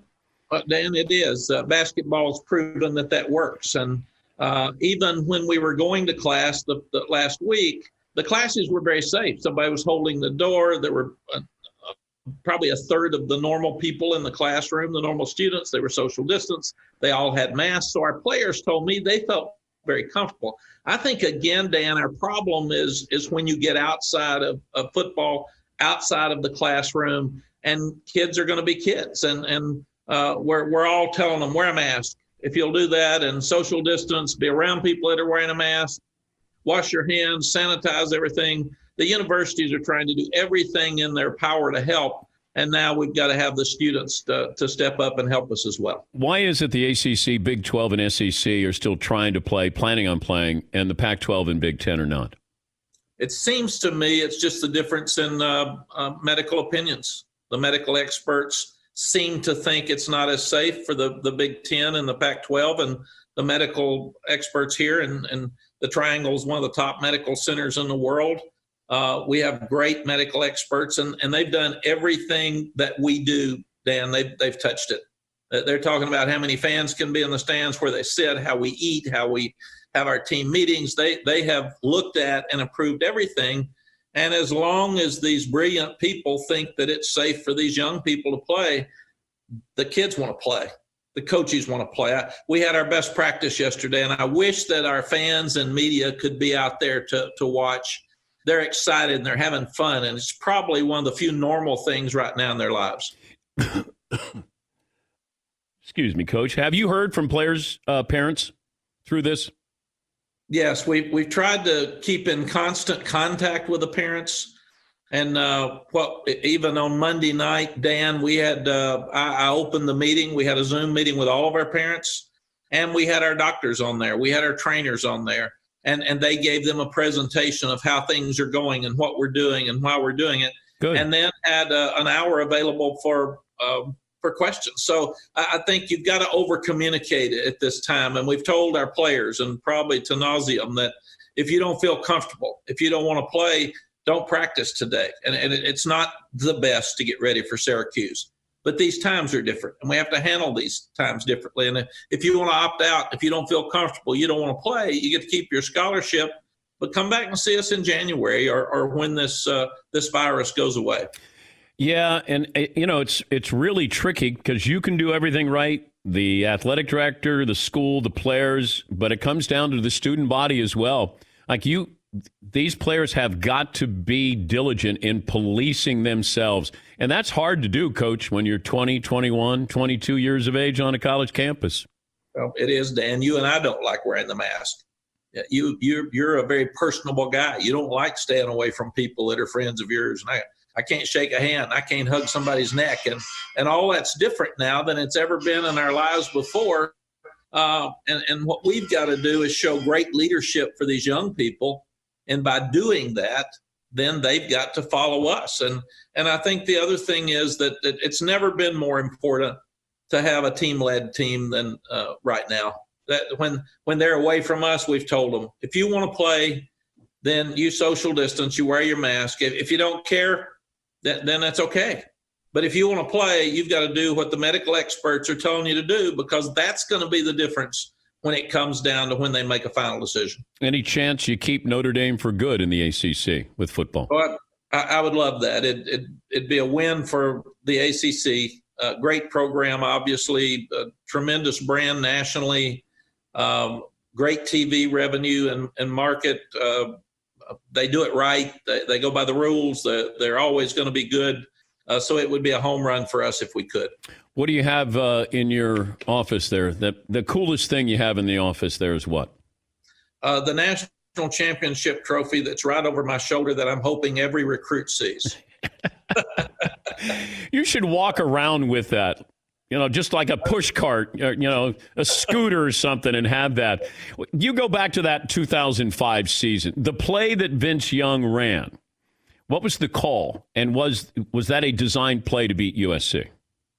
Uh, Dan, it is. Uh, basketball's proven that that works. And uh, even when we were going to class the, the last week, the classes were very safe. Somebody was holding the door. There were uh, uh, probably a third of the normal people in the classroom, the normal students. They were social distance. They all had masks. So our players told me they felt very comfortable. I think again, Dan, our problem is is when you get outside of, of football, outside of the classroom, and kids are going to be kids, and and uh, we're we're all telling them wear a mask. If you'll do that and social distance, be around people that are wearing a mask, wash your hands, sanitize everything. The universities are trying to do everything in their power to help. And now we've got to have the students to, to step up and help us as well. Why is it the ACC, Big 12, and SEC are still trying to play, planning on playing, and the Pac 12 and Big 10 are not? It seems to me it's just the difference in uh, uh, medical opinions. The medical experts seem to think it's not as safe for the, the Big 10 and the Pac 12, and the medical experts here, and, and the Triangle is one of the top medical centers in the world. Uh, we have great medical experts, and, and they've done everything that we do, Dan. They've, they've touched it. They're talking about how many fans can be in the stands, where they sit, how we eat, how we have our team meetings. They, they have looked at and approved everything. And as long as these brilliant people think that it's safe for these young people to play, the kids want to play. The coaches want to play. We had our best practice yesterday, and I wish that our fans and media could be out there to, to watch they're excited and they're having fun and it's probably one of the few normal things right now in their lives <coughs> excuse me coach have you heard from players uh, parents through this yes we've, we've tried to keep in constant contact with the parents. And uh, what even on monday night dan we had uh, I, I opened the meeting. We had a zoom meeting with all of our parents. And we had our doctors on there. We had our trainers on there. And and they gave them a presentation of how things are going and what we're doing and why we're doing it. Good. And then had uh, an hour available for uh, for questions. So I, think you've got to over communicate at this time. And we've told our players and probably to nauseum that if you don't feel comfortable, if you don't want to play, don't practice today. And, and it's not the best to get ready for Syracuse. But these times are different, and we have to handle these times differently. And if you want to opt out, if you don't feel comfortable, you don't want to play, you get to keep your scholarship, but come back and see us in January or, or when this uh, this virus goes away. Yeah, and uh, you know it's it's really tricky because you can do everything right, the athletic director, the school, the players, but it comes down to the student body as well. Like you, these players have got to be diligent in policing themselves. And that's hard to do, coach, when you're 20, 21, 22 years of age on a college campus. Well, it is, Dan. You and I don't like wearing the mask. You, you're, you're a very personable guy. You don't like staying away from people that are friends of yours. And I, I can't shake a hand. I can't hug somebody's neck. And, and all that's different now than it's ever been in our lives before. Uh, and, and what we've got to do is show great leadership for these young people. And by doing that, then they've got to follow us. And and I think the other thing is that, it's never been more important to have a team led team than uh, right now. That when when they're away from us, we've told them if you want to play, then you social distance, you wear your mask. If, if you don't care, then, then that's okay. But if you want to play, you've got to do what the medical experts are telling you to do because that's going to be the difference when it comes down to when they make a final decision. Any chance you keep Notre Dame for good in the ACC with football? Well, I, I would love that. It, it, it'd be a win for the ACC. Uh, great program, obviously, tremendous brand nationally, um, great TV revenue and, and market. Uh, they do it right. They, they go by the rules. They're, they're always going to be good. Uh, so it would be a home run for us if we could. What do you have uh, in your office there? The the coolest thing you have in the office there is what? Uh, the national championship trophy that's right over my shoulder that I'm hoping every recruit sees. <laughs> you should walk around with that. You know, just like a push cart, uh, you know, a scooter or something, and have that. You go back to that 2005 season, the play that Vince Young ran. What was the call, and was was that a designed play to beat USC?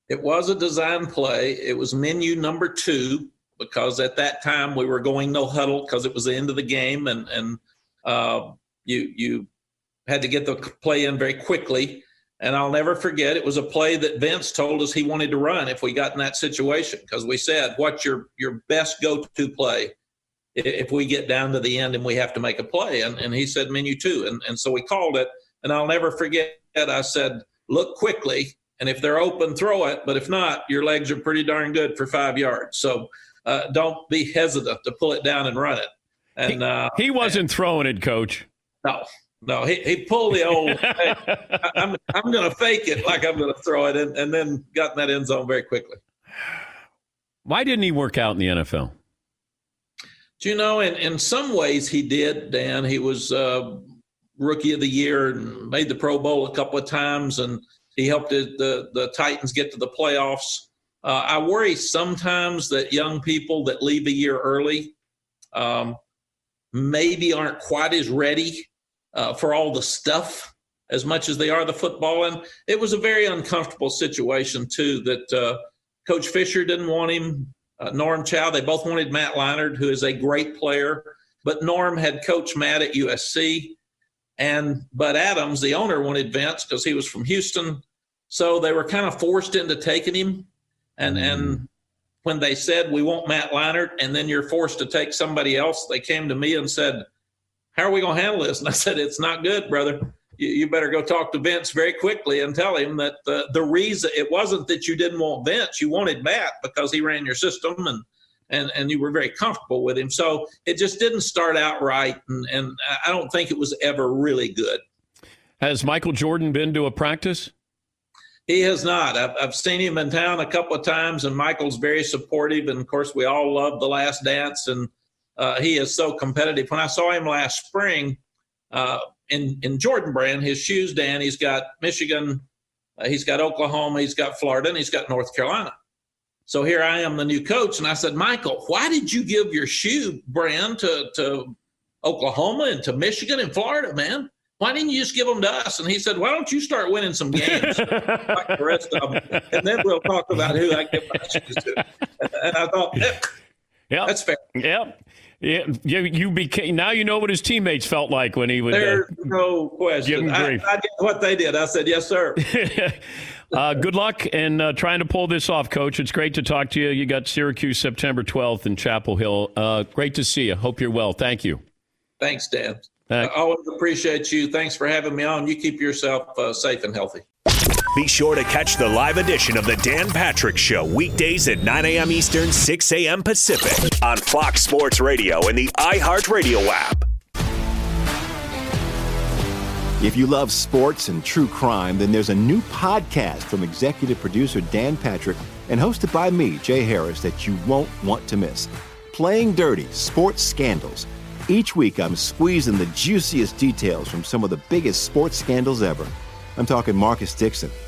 It was a design play. It was menu number two because at that time we were going no huddle because it was the end of the game and and uh, you you had to get the play in very quickly. And I'll never forget it was a play that Vince told us he wanted to run if we got in that situation because we said, "What's your your best go-to play if we get down to the end and we have to make a play?" And and he said menu two, and and so we called it. And I'll never forget. I said, "Look quickly and if they're open, throw it. But if not, your legs are pretty darn good for five yards. So uh, don't be hesitant to pull it down and run it. And uh, he wasn't throwing it, coach. No, no, he, he pulled the old. <laughs> hey, I'm I'm going to fake it like I'm going to throw it, and, and then got in that end zone very quickly. Why didn't he work out in the NFL? Do you know? In in some ways, he did. Dan, he was uh, rookie of the year and made the Pro Bowl a couple of times, and he helped it, the the Titans get to the playoffs. Uh, I worry sometimes that young people that leave a year early um, maybe aren't quite as ready uh, for all the stuff as much as they are the football. And it was a very uncomfortable situation too. That uh, Coach Fisher didn't want him. Uh, Norm Chow, they both wanted Matt Leinart, who is a great player, but Norm had coached Matt at USC. And Bud Adams, the owner, wanted Vince because he was from Houston. So they were kind of forced into taking him. And mm. and when they said we want Matt Leinart, and then you're forced to take somebody else, they came to me and said, "How are we going to handle this?" And I said, "It's not good, brother. You, you better go talk to Vince very quickly and tell him that the the reason it wasn't that you didn't want Vince, you wanted Matt because he ran your system and." And, and you were very comfortable with him. So it just didn't start out right. And, and I don't think it was ever really good. Has Michael Jordan been to a practice? He has not. I've, I've seen him in town a couple of times, and Michael's very supportive. And of course, we all love The Last Dance, and uh, he is so competitive. When I saw him last spring uh, in in Jordan Brand, his shoes, Dan, he's got Michigan, uh, he's got Oklahoma, he's got Florida, and he's got North Carolina. So here I am, the new coach, and I said, Michael, why did you give your shoe brand to to Oklahoma and to Michigan and Florida, man? why didn't you just give them to us? And he said, why don't you start winning some games <laughs> like the rest of them, and then we'll talk about who I give my shoes to. <laughs> And I thought, eh, Yeah, that's fair. Yep. Yeah, you, you became now. You know what his teammates felt like when he would. uh, There's no question. I. I did what they did. I said, yes, sir. <laughs> uh, good luck in uh, trying to pull this off, Coach. It's great to talk to you. You got Syracuse September 12th in Chapel Hill. Uh, great to see you. Hope you're well. Thank you. Thanks. Thank- I always appreciate you. Thanks for having me on. You keep yourself uh, safe and healthy. Be sure to catch the live edition of the Dan Patrick Show weekdays at 9 a.m. Eastern, 6 a.m. Pacific on Fox Sports Radio and the iHeartRadio app. If you love sports and true crime, then there's a new podcast from executive producer Dan Patrick and hosted by me, Jay Harris, that you won't want to miss. Playing Dirty Sports Scandals. Each week, I'm squeezing the juiciest details from some of the biggest sports scandals ever. I'm talking Marcus Dixon,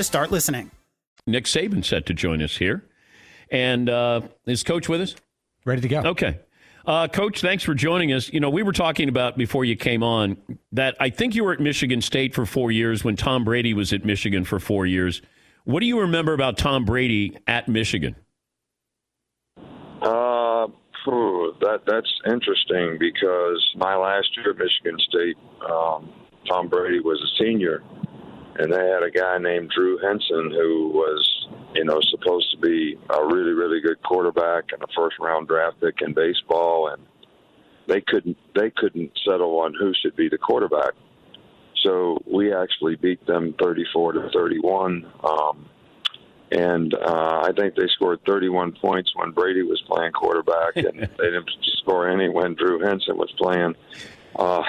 to start listening. Nick Saban set to join us here. And uh, is Coach with us? Ready to go. Okay. Uh, Coach, thanks for joining us. You know, we were talking about before you came on that I think you were at Michigan State for four years when Tom Brady was at Michigan for four years. What do you remember about Tom Brady at Michigan? Uh, phew, that that's interesting because my last year at Michigan State, um, Tom Brady was a senior, and they had a guy named Drew Henson who was, you know, supposed to be a really really good quarterback and a first round draft pick in baseball, and they couldn't they couldn't settle on who should be the quarterback. So we actually beat them 34 to 31. Um, and uh, I think they scored 31 points when Brady was playing quarterback, and <laughs> they didn't score any when Drew Henson was playing. Uh,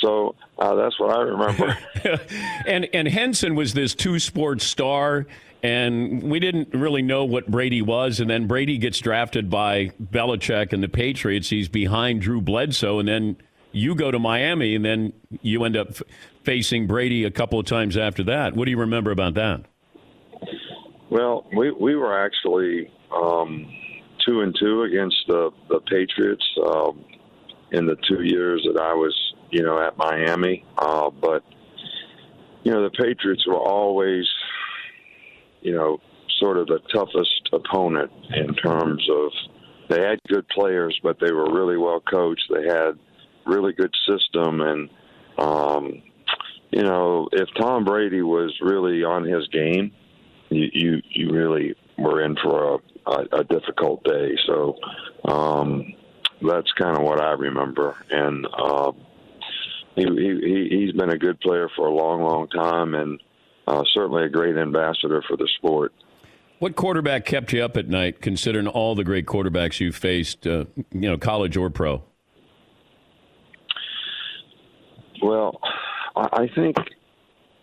So uh, that's what I remember. <laughs> and and Henson was this two sports star, and we didn't really know what Brady was. And then Brady gets drafted by Belichick and the Patriots. He's behind Drew Bledsoe, and then you go to Miami, and then you end up f- facing Brady a couple of times after that. What do you remember about that? Well, we we were actually um, two and two against the the Patriots um, in the two years that I was, you know, at Miami. Uh, but you know, the Patriots were always, you know, sort of the toughest opponent in terms of they had good players, but they were really well coached. They had really good system, and um, you know, if Tom Brady was really on his game, you you, you really were in for a, a, a difficult day. So um, that's kind of what I remember, and uh, he, he he's been a good player for a long, long time, and uh, certainly a great ambassador for the sport. What quarterback kept you up at night, considering all the great quarterbacks you faced, uh, you know, college or pro? Well, I think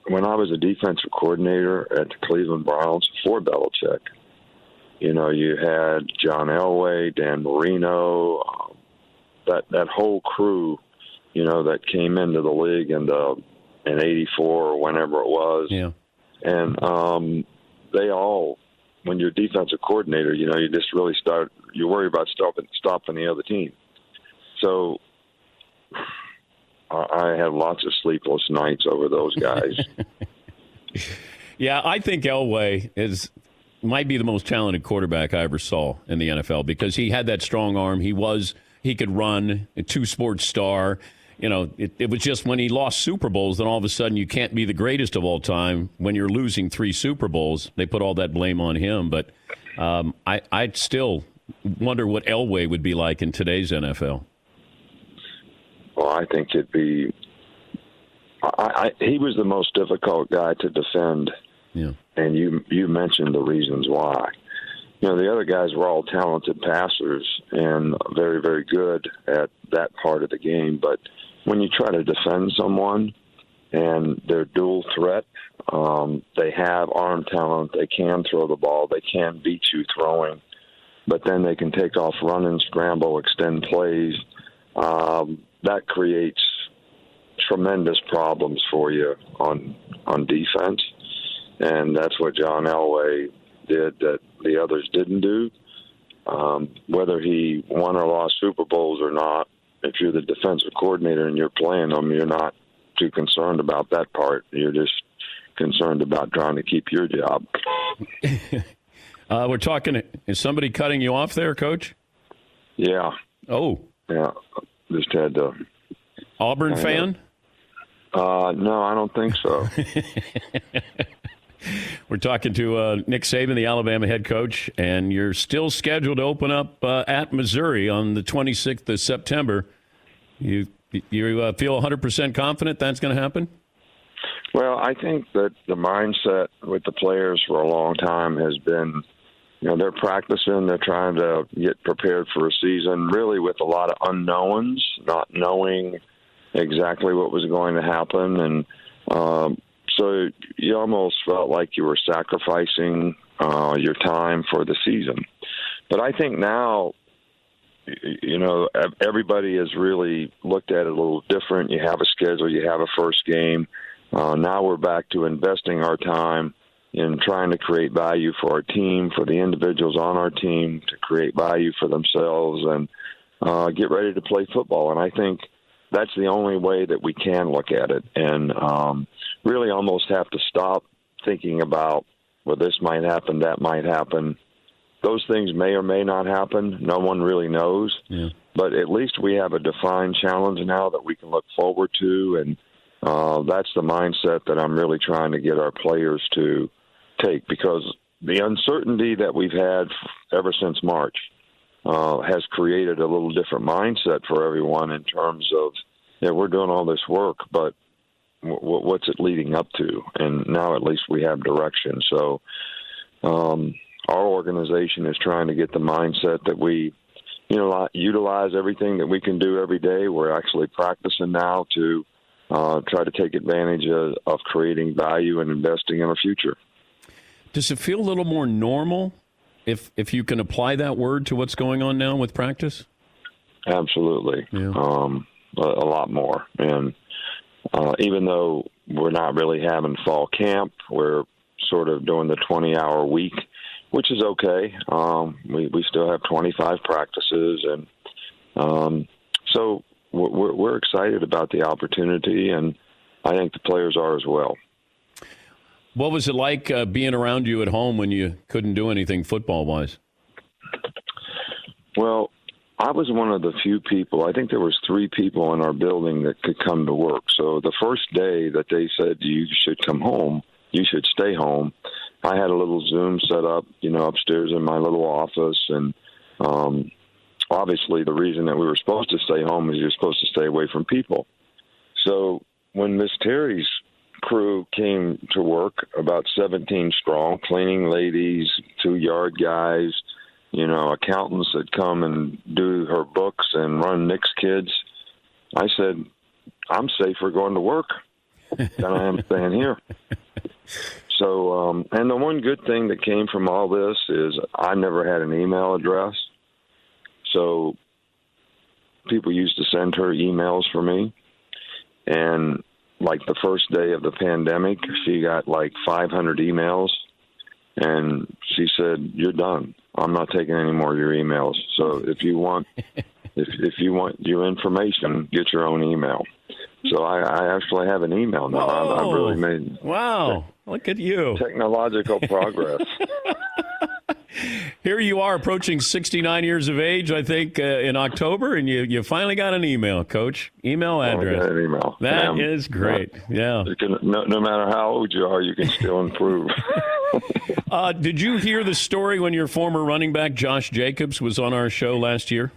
when I was a defensive coordinator at the Cleveland Browns for Belichick, you know, you had John Elway, Dan Marino, um, that that whole crew, you know, that came into the league in the in '84 or whenever it was. Yeah. And um, they all, when you're defensive coordinator, you know, you just really start. You worry about stopping stopping the other team. So I had lots of sleepless nights over those guys. <laughs> yeah, I think Elway is might be the most talented quarterback I ever saw in the NFL because he had that strong arm. He was he could run a two sports star. You know, it, it was just when he lost Super Bowls, then all of a sudden you can't be the greatest of all time when you're losing three Super Bowls. They put all that blame on him, but um, I I still wonder what Elway would be like in today's NFL. Well, I think it'd be. I, I, he was the most difficult guy to defend. Yeah. And you you mentioned the reasons why. You know, the other guys were all talented passers and very very good at that part of the game, but when you try to defend someone and they're dual threat, um, they have arm talent, they can throw the ball, they can beat you throwing, but then they can take off running, scramble, extend plays. Um, that creates tremendous problems for you on on defense, and that's what John Elway did that the others didn't do. Um, whether he won or lost Super Bowls or not, if you're the defensive coordinator and you're playing them, you're not too concerned about that part. You're just concerned about trying to keep your job. <laughs> uh, we're talking. Is somebody cutting you off there, Coach? Yeah. Oh. Yeah. Just had to. Auburn fan? Uh, no, I don't think so. <laughs> <laughs> We're talking to uh, Nick Saban, the Alabama head coach, and you're still scheduled to open up uh, at Missouri on the 26th of September. You you uh, feel 100% confident that's going to happen? Well, I think that the mindset with the players for a long time has been, you know, they're practicing, they're trying to get prepared for a season, really with a lot of unknowns, not knowing exactly what was going to happen, and um, so you almost felt like you were sacrificing uh, your time for the season. But I think now, you know, everybody has really looked at it a little different. You have a schedule, you have a first game. Uh, now we're back to investing our time in trying to create value for our team, for the individuals on our team, to create value for themselves, and uh, get ready to play football. And I think that's the only way that we can look at it, and um, really almost have to stop thinking about well, this might happen, that might happen. Those things may or may not happen. No one really knows. Yeah. But at least we have a defined challenge now that we can look forward to, and uh, that's the mindset that I'm really trying to get our players to take because the uncertainty that we've had ever since March uh, has created a little different mindset for everyone in terms of yeah, we're doing all this work, but w- what's it leading up to? And now at least we have direction. So um, our organization is trying to get the mindset that we, you know, utilize everything that we can do every day. We're actually practicing now to uh, try to take advantage of, of creating value and investing in our future. Does it feel a little more normal if if you can apply that word to what's going on now with practice? Absolutely, Yeah. um, a, a lot more. And uh, even though we're not really having fall camp, we're sort of doing the 20-hour week, which is okay. Um, we we still have 25 practices, and um, so we're- we're excited about the opportunity, and I think the players are as well. What was it like uh, being around you at home when you couldn't do anything football wise? Well, I was one of the few people. I think there was three people in our building that could come to work. So the first day that they said you should come home, you should stay home. I had a little Zoom set up, you know, upstairs in my little office, and um, obviously the reason that we were supposed to stay home is you're supposed to stay away from people. So when Miss Terry's crew came to work, about 17 strong, cleaning ladies, two yard guys, you know, accountants that come and do her books and run Nick's kids. I said, I'm safer going to work than I am staying here. <laughs> So, um, and the one good thing that came from all this is I never had an email address. So people used to send her emails for me. And like the first day of the pandemic, she got like 500 emails. And she said, "You're done. I'm not taking any more of your emails. So if you want, <laughs> if if you want your information, get your own email." So I, I actually have an email now. I've, I've really made Wow, look at you. technological progress. <laughs> Here you are approaching 69 years of age, I think, uh, in October, and you, you finally got an email, coach. Email address. got an email. That is great. Yeah. Can, no, no matter how old you are, you can still improve. <laughs> Uh, did you hear the story when your former running back, Josh Jacobs, was on our show last year?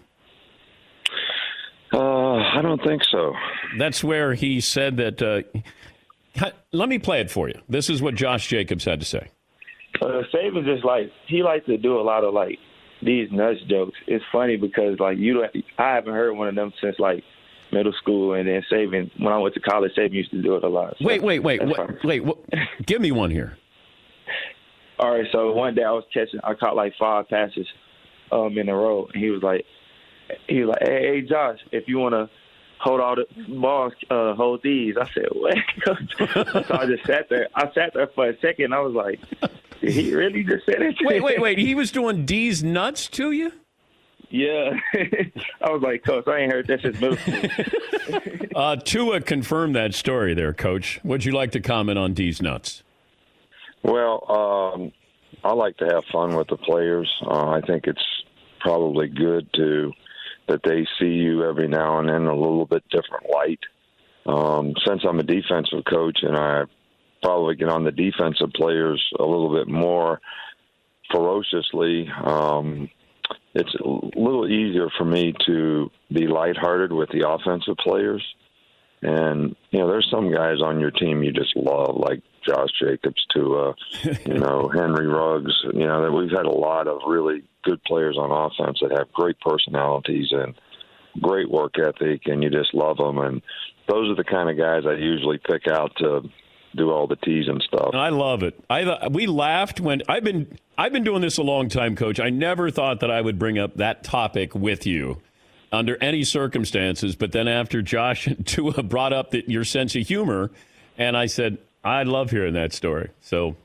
Uh, I don't think so. That's where he said that. Uh, let me play it for you. This is what Josh Jacobs had to say. Uh, Saban just like he likes to do a lot of like these nuts jokes. It's funny because like you don't, I haven't heard one of them since like middle school, and then Saban when I went to college, Saban used to do it a lot. So Wait, wait, wait, wait, wait. What, give me one here. <laughs> All right, so one day I was catching, I caught like five passes um in a row, and he was like, he was like, hey, hey Josh, if you want to hold all the balls, uh, hold these. I said, what? <laughs> so I just sat there. I sat there for a second. I was like, did he really just say that? to Wait, wait, wait. <laughs> He was doing Deez nuts to you? Yeah, <laughs> I was like, Coach, I ain't heard that since middle school. <laughs> Uh, Tua confirmed that story there, Coach. Would you like to comment on Deez nuts? Well, um, I like to have fun with the players. Uh, I think it's probably good to that they see you every now and then a little bit different light. Um, since I'm a defensive coach and I probably get on the defensive players a little bit more ferociously, um, it's a little easier for me to be lighthearted with the offensive players. And you know, there's some guys on your team you just love, like Josh Jacobs, to uh, you <laughs> know Henry Ruggs. You know, that we've had a lot of really good players on offense that have great personalities and great work ethic, and you just love them. And those are the kind of guys I usually pick out to do all the teas and stuff. I love it. I we laughed when I've been I've been doing this a long time, Coach. I never thought that I would bring up that topic with you under any circumstances. But then after Josh and <laughs> Tua brought up that your sense of humor, and I said I love hearing that story. So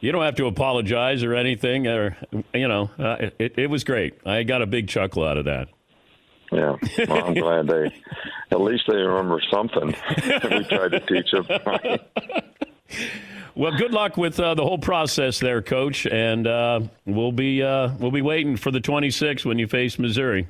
you don't have to apologize or anything, or you know, uh, it, it was great. I got a big chuckle out of that. Yeah, well, I'm glad they at least they remember something. <laughs> we tried to teach them. <laughs> Well, good luck with uh, the whole process there, Coach, and uh, we'll be uh, we'll be waiting for the 26 when you face Missouri.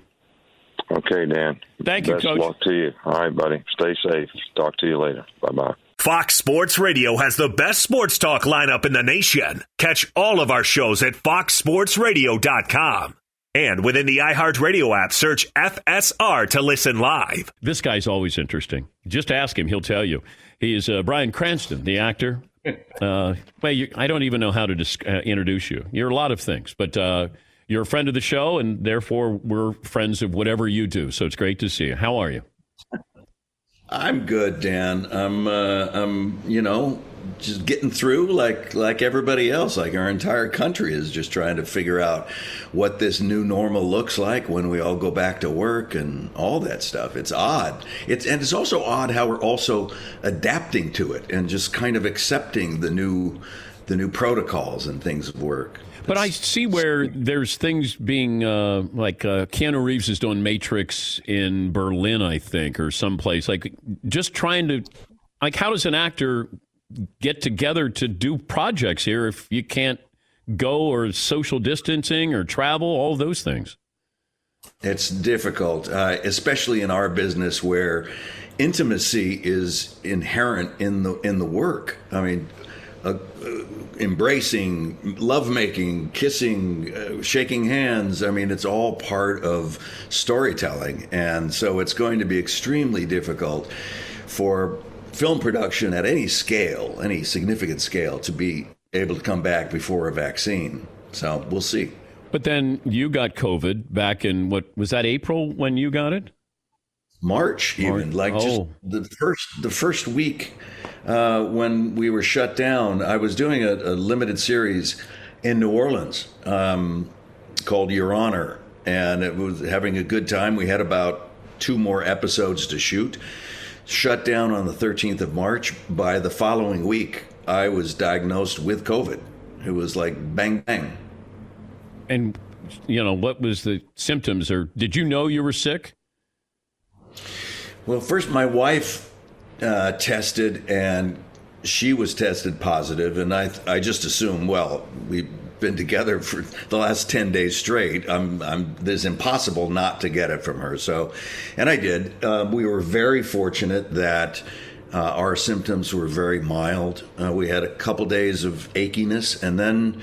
Okay, Dan. Thank you, Best Coach. luck to you. All right, buddy. Stay safe. Talk to you later. Bye bye. Fox Sports Radio has the best sports talk lineup in the nation. Catch all of our shows at foxsportsradio.com. And within the iHeartRadio app, search FSR to listen live. This guy's always interesting. Just ask him; he'll tell you. He is uh, Bryan Cranston, the actor. <laughs> Uh, well, you, I don't even know how to uh, introduce you. You're a lot of things, but uh, you're a friend of the show, and therefore we're friends of whatever you do. So it's great to see you. How are you? I'm good, Dan. I'm, uh, I'm, you know, just getting through like like everybody else. Like our entire country is just trying to figure out what this new normal looks like when we all go back to work and all that stuff. It's odd. It's and it's also odd how we're also adapting to it and just kind of accepting the new the new protocols and things of work. But I see where there's things being uh, like uh, Keanu Reeves is doing Matrix in Berlin, I think, or someplace. Like just trying to, like, how does an actor get together to do projects here if you can't go or social distancing or travel, all those things? It's difficult, uh, especially in our business where intimacy is inherent in the in the work. I mean, uh, uh, embracing, lovemaking, kissing, uh, shaking hands. I mean, it's all part of storytelling, and so it's going to be extremely difficult for film production at any scale, any significant scale, to be able to come back before a vaccine. So we'll see. But then you got COVID back in what was that April when you got it? March, even like oh. just the first the first week uh, when we were shut down. I was doing a, a limited series in New Orleans um, called Your Honor, and it was having a good time. We had about two more episodes to shoot. Shut down on the 13th of March. By the following week, I was diagnosed with COVID. It was like bang bang. And you know what was the symptoms, or did you know you were sick? Well, first, my wife uh, tested, and she was tested positive, and I I just assumed, well, we've been together for the last ten days straight. I'm I'm it's impossible not to get it from her. So, and I did. Uh, we were very fortunate that. Uh, our symptoms were very mild. Uh, we had a couple days of achiness, and then,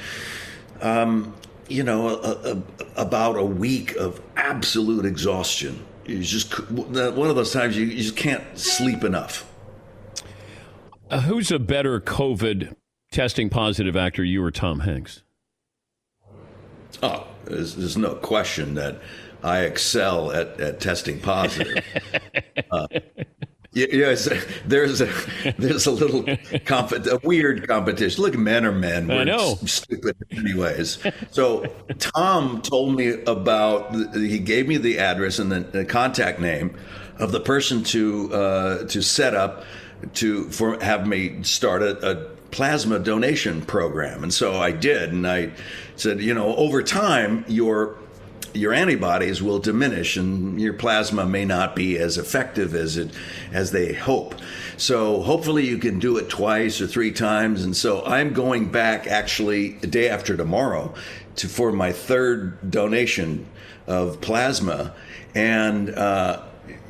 um, you know, a, a, about a week of absolute exhaustion. You just one of those times you, you just can't sleep enough. Uh, who's a better COVID testing positive actor, you or Tom Hanks? Oh, there's, there's no question that I excel at, at testing positive. <laughs> uh, Yes, there's a there's a little comp- a weird competition. Look, men are men. We're I know. stupid anyways. So Tom told me about. He gave me the address and the, the contact name of the person to uh, to set up to for have me start a, a plasma donation program. And so I did, and I said, you know, over time your your antibodies will diminish and your plasma may not be as effective as it as they hope. So hopefully you can do it twice or three times. And so I'm going back actually day after tomorrow to for my third donation of plasma. And uh,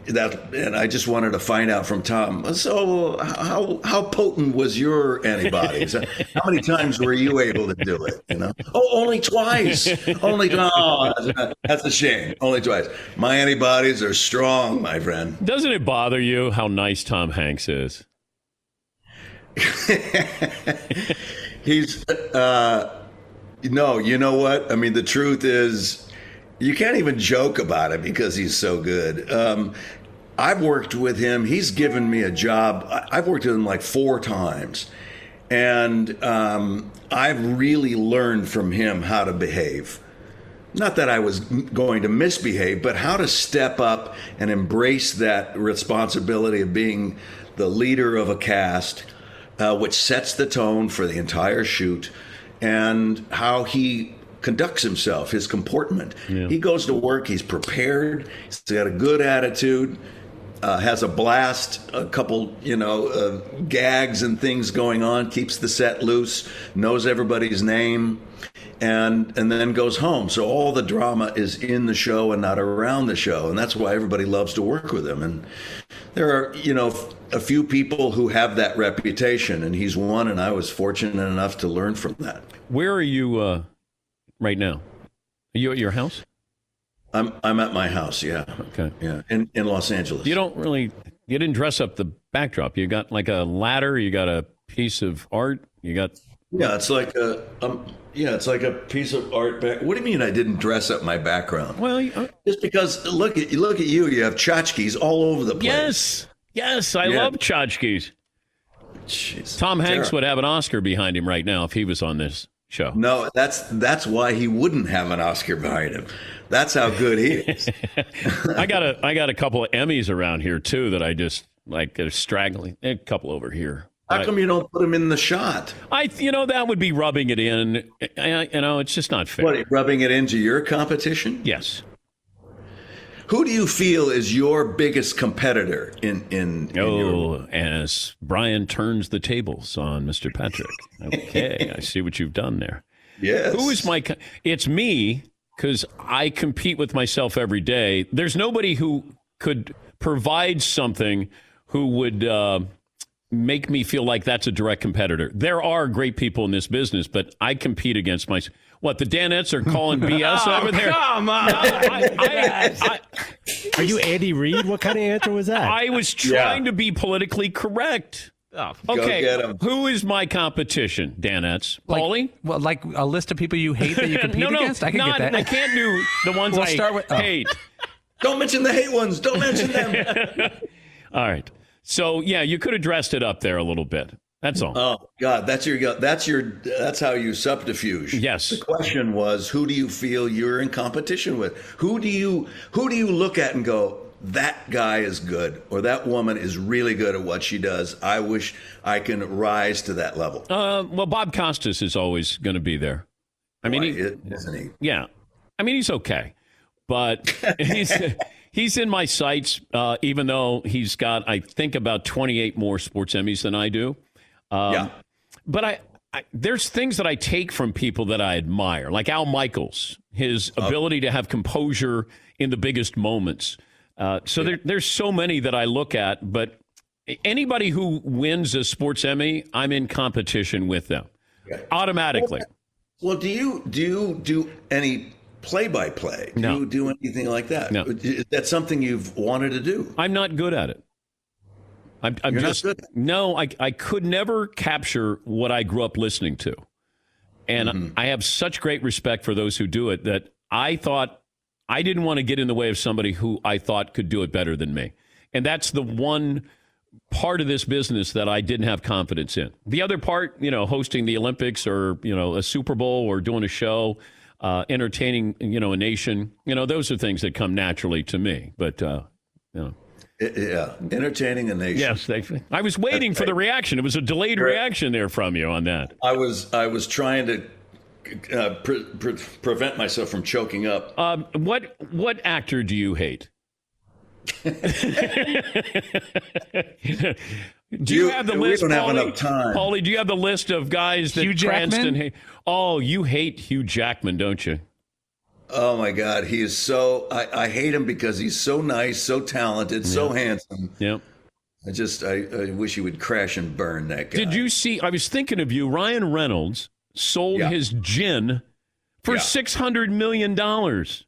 that and I just wanted to find out from Tom. So how how potent was your antibodies? how many times were you able to do it? You know, oh, only twice. only oh, that's, that's a shame. Only twice. My antibodies are strong, my friend. Doesn't it bother you how nice Tom Hanks is? <laughs> He's uh, no, you know what? I mean, the truth is you can't even joke about it because he's so good. Um, I've worked with him. He's given me a job. I've worked with him like four times. And um, I've really learned from him how to behave. Not that I was going to misbehave, but how to step up and embrace that responsibility of being the leader of a cast, uh, which sets the tone for the entire shoot, and how he conducts himself, his comportment. Yeah. He goes to work, he's prepared, he's got a good attitude. Uh, has a blast, a couple, you know, uh, gags and things going on, keeps the set loose, knows everybody's name, and and then goes home. So all the drama is in the show and not around the show, and that's why everybody loves to work with him. And there are, you know, a few people who have that reputation, and he's one. And I was fortunate enough to learn from that. Where are you? Uh right now? Are you at your house? I'm I'm at my house. Yeah. Okay. Yeah, in in Los Angeles. You don't really. You didn't dress up the backdrop. You got like a ladder. You got a piece of art. You got. Yeah, it's like a um. Yeah, it's like a piece of art. Back. What do you mean I didn't dress up my background? Well, uh, just because look at look at you. You have tchotchkes all over the place. Yes. Yes, I Yeah. love tchotchkes. Tom Hanks terrible. would have an Oscar behind him right now if he was on this show. No, that's that's why he wouldn't have an Oscar behind him. That's how good he is. <laughs> I got a I got a couple of Emmys around here too that I just like are straggling. A couple over here. How But come you don't put him in the shot? I you know that would be rubbing it in. I, you know, it's just not fair. What, rubbing it into your competition? Yes. Who do you feel is your biggest competitor in in? in Oh, as Bryan turns the tables on Mr. Patrick. Okay, I see what you've done there. Yes. Who is my? co- It's me because I compete with myself every day. There's nobody who could provide something who would uh, make me feel like that's a direct competitor. There are great people in this business, but I compete against myself. What the Danettes are calling <laughs> BS Oh, over there? come on. No, I- I- <laughs> I- Are you Andy Reid? What kind of answer was that? I was trying to be politically correct. Oh, okay, get 'em. who is my competition, Danettes? Paulie? Well, like a list of people you hate that you <laughs> compete no, no, against. I can not, get that. I can't do the ones We'll I start with- oh. hate. Don't mention the hate ones. Don't mention them. All right. So yeah, you could have dressed it up there a little bit. That's all. Oh God, that's your that's your that's how you subterfuge. Yes. The question was, who do you feel you're in competition with? Who do you who do you look at and go, that guy is good, or that woman is really good at what she does. I wish I can rise to that level. Uh, well, Bob Costas is always going to be there. I mean, he, isn't he? Yeah, I mean he's okay, but <laughs> he's he's in my sights. Uh, even though he's got, I think, about twenty eight more sports Emmys than I do. Um, Yeah. but I, I there's things that I take from people that I admire, like Al Michaels, his ability to have composure in the biggest moments. Uh, so there, there's so many that I look at, but anybody who wins a sports Emmy, I'm in competition with them automatically. Well, do you do you do any play by play? Do No. you do anything like that? No. Is that something you've wanted to do? I'm not good at it. I'm, I'm just no. I I could never capture what I grew up listening to, and Mm-hmm. I have such great respect for those who do it that I thought I didn't want to get in the way of somebody who I thought could do it better than me, and that's the one part of this business that I didn't have confidence in. The other part, you know, hosting the Olympics or you know a Super Bowl or doing a show, uh, entertaining you know a nation, you know, those are things that come naturally to me. But uh, you know. I- yeah, entertaining a nation. Yes, they, I was waiting for the reaction. It was a delayed Correct. reaction there from you on that. I was I was trying to uh, pre- pre- prevent myself from choking up. Um, what what actor do you hate? <laughs> do you, You- have the we list? don't have enough time. Paulie, do you have the list of guys that Hugh Jackman? Cranston hate? Oh, you hate Hugh Jackman, don't you? Oh my God, he is so. I, I hate him because he's so nice, so talented, so handsome. Yep. I just I, I wish he would crash and burn that guy. Did you see? I was thinking of you. Ryan Reynolds sold Yeah. his gin for Yeah. six hundred million dollars.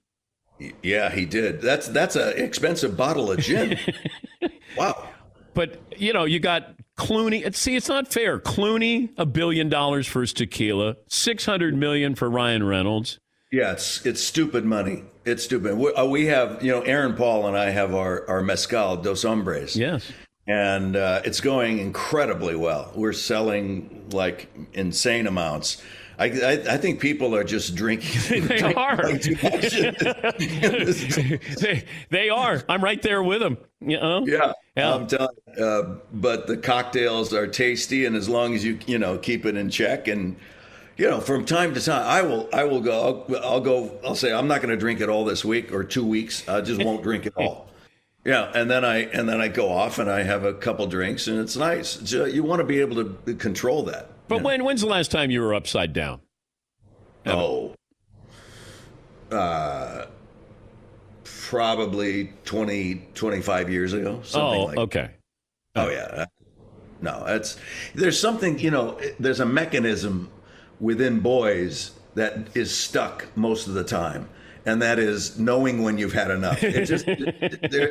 Yeah, he did. That's that's an expensive bottle of gin. <laughs> wow. But you know, you got Clooney. See, it's not fair. Clooney, a billion dollars for his tequila, six hundred million for Ryan Reynolds. Yeah, it's it's stupid money. It's stupid. We, uh, we have, you know, Aaron Paul and I have our our mezcal Dos Hombres. Yes. and uh, it's going incredibly well. We're selling like insane amounts. I, I, I think people are just drinking. <laughs> They are. <laughs> they, they are. I'm right there with them. You know? Yeah, Yeah. I'm telling. You, uh, but the cocktails are tasty, and as long as you you know keep it in check, and you know from time to time, I will I will go. I'll, I'll go. I'll say I'm not going to drink it all this week or two weeks. I just won't drink it all. <laughs> Yeah, and then I and then I go off and I have a couple drinks, and it's nice. It's, uh, you want to be able to control that. But when when's the last time you were upside down? Oh. Uh, probably 20, 25 years ago. Something oh, like okay. Oh, yeah. No, that's, there's something, you know, there's a mechanism within boys that is stuck most of the time. And that is knowing when you've had enough. It just, <laughs> it,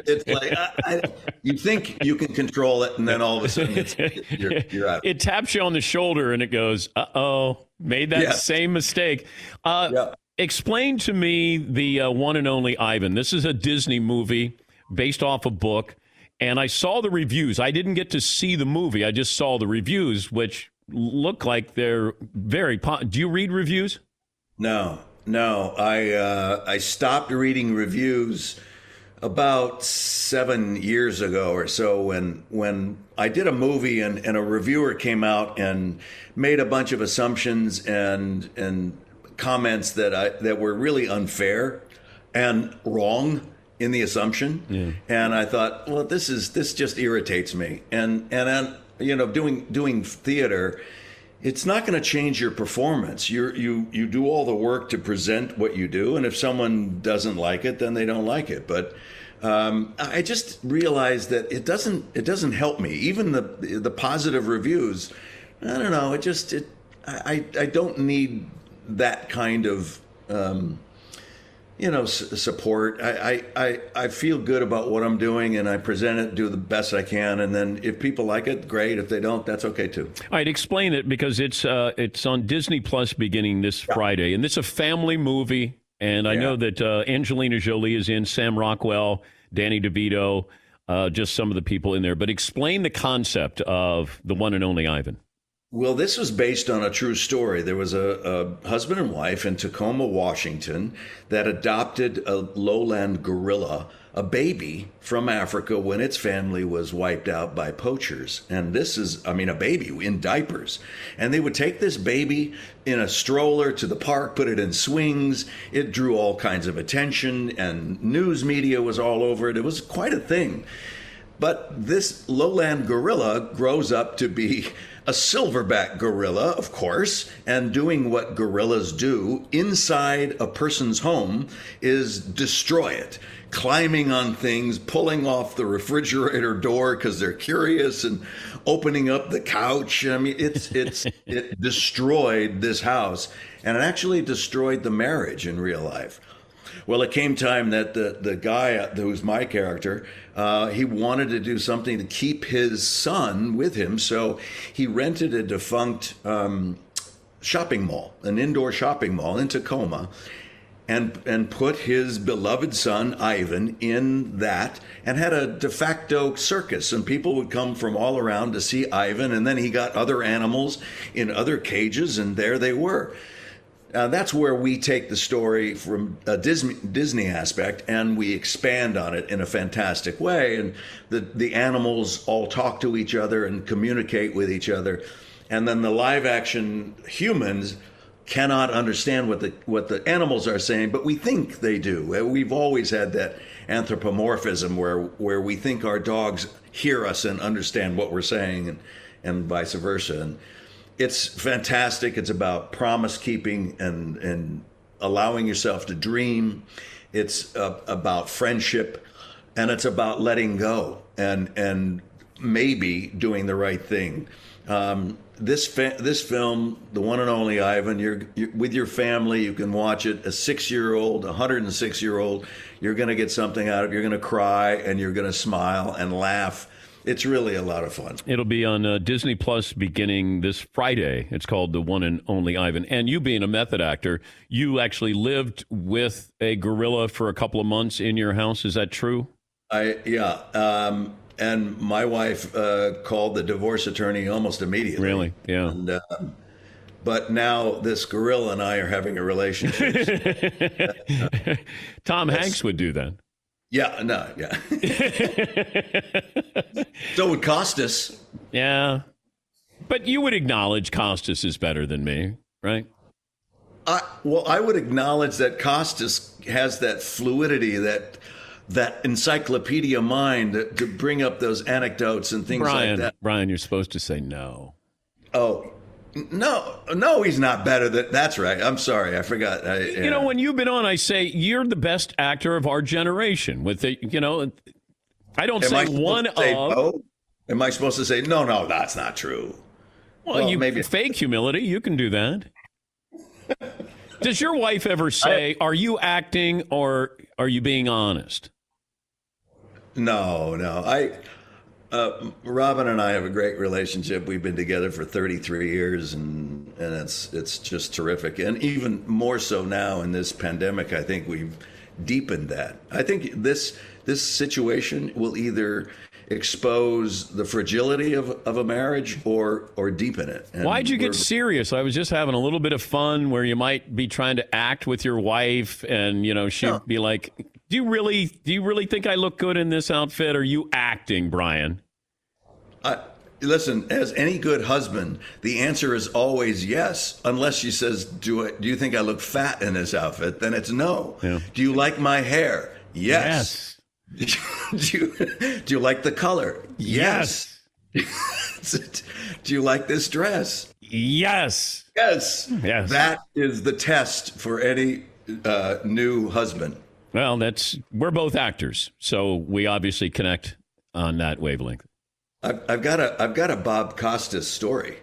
it's like, I, I, you think you can control it, and then all of a sudden it's, you're, you're out. It taps you on the shoulder and it goes, "Uh oh, made that Yes. same mistake." Uh, Explain to me the uh, one and only Ivan. This is a Disney movie based off a book, and I saw the reviews. I didn't get to see the movie. I just saw the reviews, which look like they're very. Po- Do you read reviews? No, no. I uh, I stopped reading reviews about seven years ago or so when when I did a movie and, and a reviewer came out and made a bunch of assumptions and and comments that I that were really unfair and wrong in the assumption. And I thought, well, this is this just irritates me. And and then you know, doing doing theater, it's not going to change your performance. You you you do all the work to present what you do, and if someone doesn't like it, then they don't like it. But um, I just realized that it doesn't it doesn't help me. Even the the positive reviews, I don't know. It just it I I don't need that kind of. Um, you know, s- support. I, I, I, feel good about what I'm doing and I present it, do the best I can. And then if people like it, great. If they don't, that's okay too. All right, explain it because it's uh, it's on Disney Plus beginning this Friday, and it's a family movie. And I know that uh, Angelina Jolie is in, Sam Rockwell, Danny DeVito, uh, just some of the people in there. But explain the concept of the one and only Ivan. Well, this was based on a true story. There was a, a husband and wife in Tacoma, Washington, that adopted a lowland gorilla, a baby from Africa, when its family was wiped out by poachers. And this is, I mean, a baby in diapers. And they would take this baby in a stroller to the park, put it in swings. It drew all kinds of attention, and news media was all over it. It was quite a thing. But this lowland gorilla grows up to be <laughs> a silverback gorilla, of course, and doing what gorillas do inside a person's home is destroy it. Climbing on things, pulling off the refrigerator door because they're curious, and opening up the couch. I mean, it's it's <laughs> it destroyed this house, and it actually destroyed the marriage in real life. Well, it came time that the the guy who's my character, uh, he wanted to do something to keep his son with him, so he rented a defunct um, shopping mall, an indoor shopping mall in Tacoma, and and put his beloved son Ivan in that, and had a de facto circus, and people would come from all around to see Ivan, and then he got other animals in other cages, and there they were. Uh, that's where we take the story from a Disney, Disney aspect and we expand on it in a fantastic way. And the, the animals all talk to each other and communicate with each other. And then the live action humans cannot understand what the what the animals are saying, but we think they do. Uh, We've always had that anthropomorphism where where we think our dogs hear us and understand what we're saying, and and vice versa. And it's fantastic. It's about promise keeping and and allowing yourself to dream. It's uh, about friendship, and it's about letting go and and maybe doing the right thing. Um, this fa- this film, the one and only Ivan, you're, you're with your family. You can watch it. A six year old, a hundred and six year old, you're going to get something out of. it. You're going to cry and you're going to smile and laugh. It's really a lot of fun. It'll be on uh, Disney Plus beginning this Friday. It's called The One and Only Ivan. And you being a method actor, you actually lived with a gorilla for a couple of months in your house. Is that true? I yeah, um, and my wife uh, called the divorce attorney almost immediately. Really? Yeah. And, uh, but now this gorilla and I are having a relationship. <laughs> Tom Hanks would do that. Yeah, no, yeah. <laughs> so would Costas. Yeah. But you would acknowledge Costas is better than me, right? I, well, I would acknowledge that Costas has that fluidity, that that encyclopedia mind to, to bring up those anecdotes and things Bryan, like that. Bryan, you're supposed to say no. Oh, no, no, he's not better than. That's right. I'm sorry, I forgot. I, You know, when you've been on, I say you're the best actor of our generation. With the, you know, I don't Am say I one say of. no? Am I supposed to say no? No, that's not true. Well, Well, you maybe- <laughs> fake humility. You can do that. <laughs> Does your wife ever say, "Are you acting or are you being honest?" No, no. I, uh, Robin and I have a great relationship. We've been together for 33 years, and and it's it's just terrific. And even more so now in this pandemic, I think we've deepened that. I think this this situation will either expose the fragility of, of a marriage or or deepen it. And Why'd you get serious? I was just having a little bit of fun where you might be trying to act with your wife, and you know she'd be like, "Do you really? Do you really think I look good in this outfit? Are you acting, Bryan?" Listen, as any good husband, the answer is always yes, unless she says, "Do I, do you think I look fat in this outfit?" Then it's no. Do you like my hair? Yes. <laughs> do, you, do you like the color? Yes. <laughs> do you like this dress? Yes. Yes. Yes. That is the test for any uh, new husband. Well, that's we're both actors, so we obviously connect on that wavelength. I've, I've got a I've got a Bob Costas story.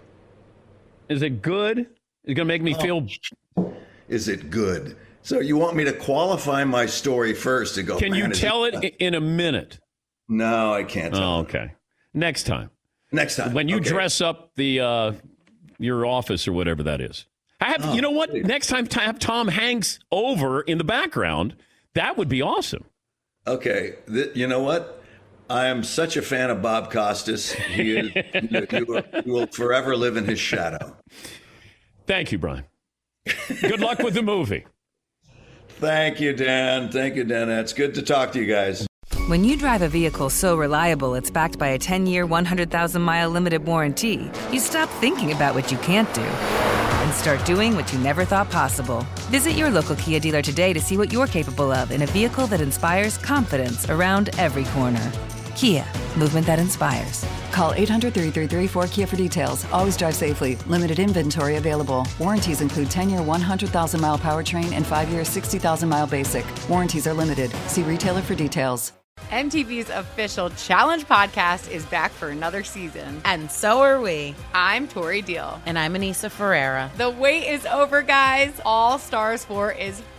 Is it good? Is it gonna make me feel? Is it good? So you want me to qualify my story first to go? Can you tell it i- in a minute? No, I can't. Tell Oh, okay. Next time. Next time. When you Okay. dress up the uh, your office or whatever that is. I have. Oh, you know what? Next time, to have Tom Hanks over in the background. That would be awesome. Okay, th- you know what? I am such a fan of Bob Costas. He is, you, you will, you will forever live in his shadow. Thank you, Bryan. Good luck with the movie. Thank you, Dan. Thank you, Dan. It's good to talk to you guys. When you drive a vehicle so reliable it's backed by a 10 year, 100,000 mile limited warranty, you stop thinking about what you can't do and start doing what you never thought possible. Visit your local Kia dealer today to see what you're capable of in a vehicle that inspires confidence around every corner. Kia, movement that inspires. Call 800 333 4KIA for details. Always drive safely. Limited inventory available. Warranties include 10 year 100,000 mile powertrain and 5 year 60,000 mile basic. Warranties are limited. See retailer for details. MTV's official Challenge podcast is back for another season. And so are we. I'm Tori Deal. And I'm Aneesa Ferreira. The wait is over, guys. All Stars 4 is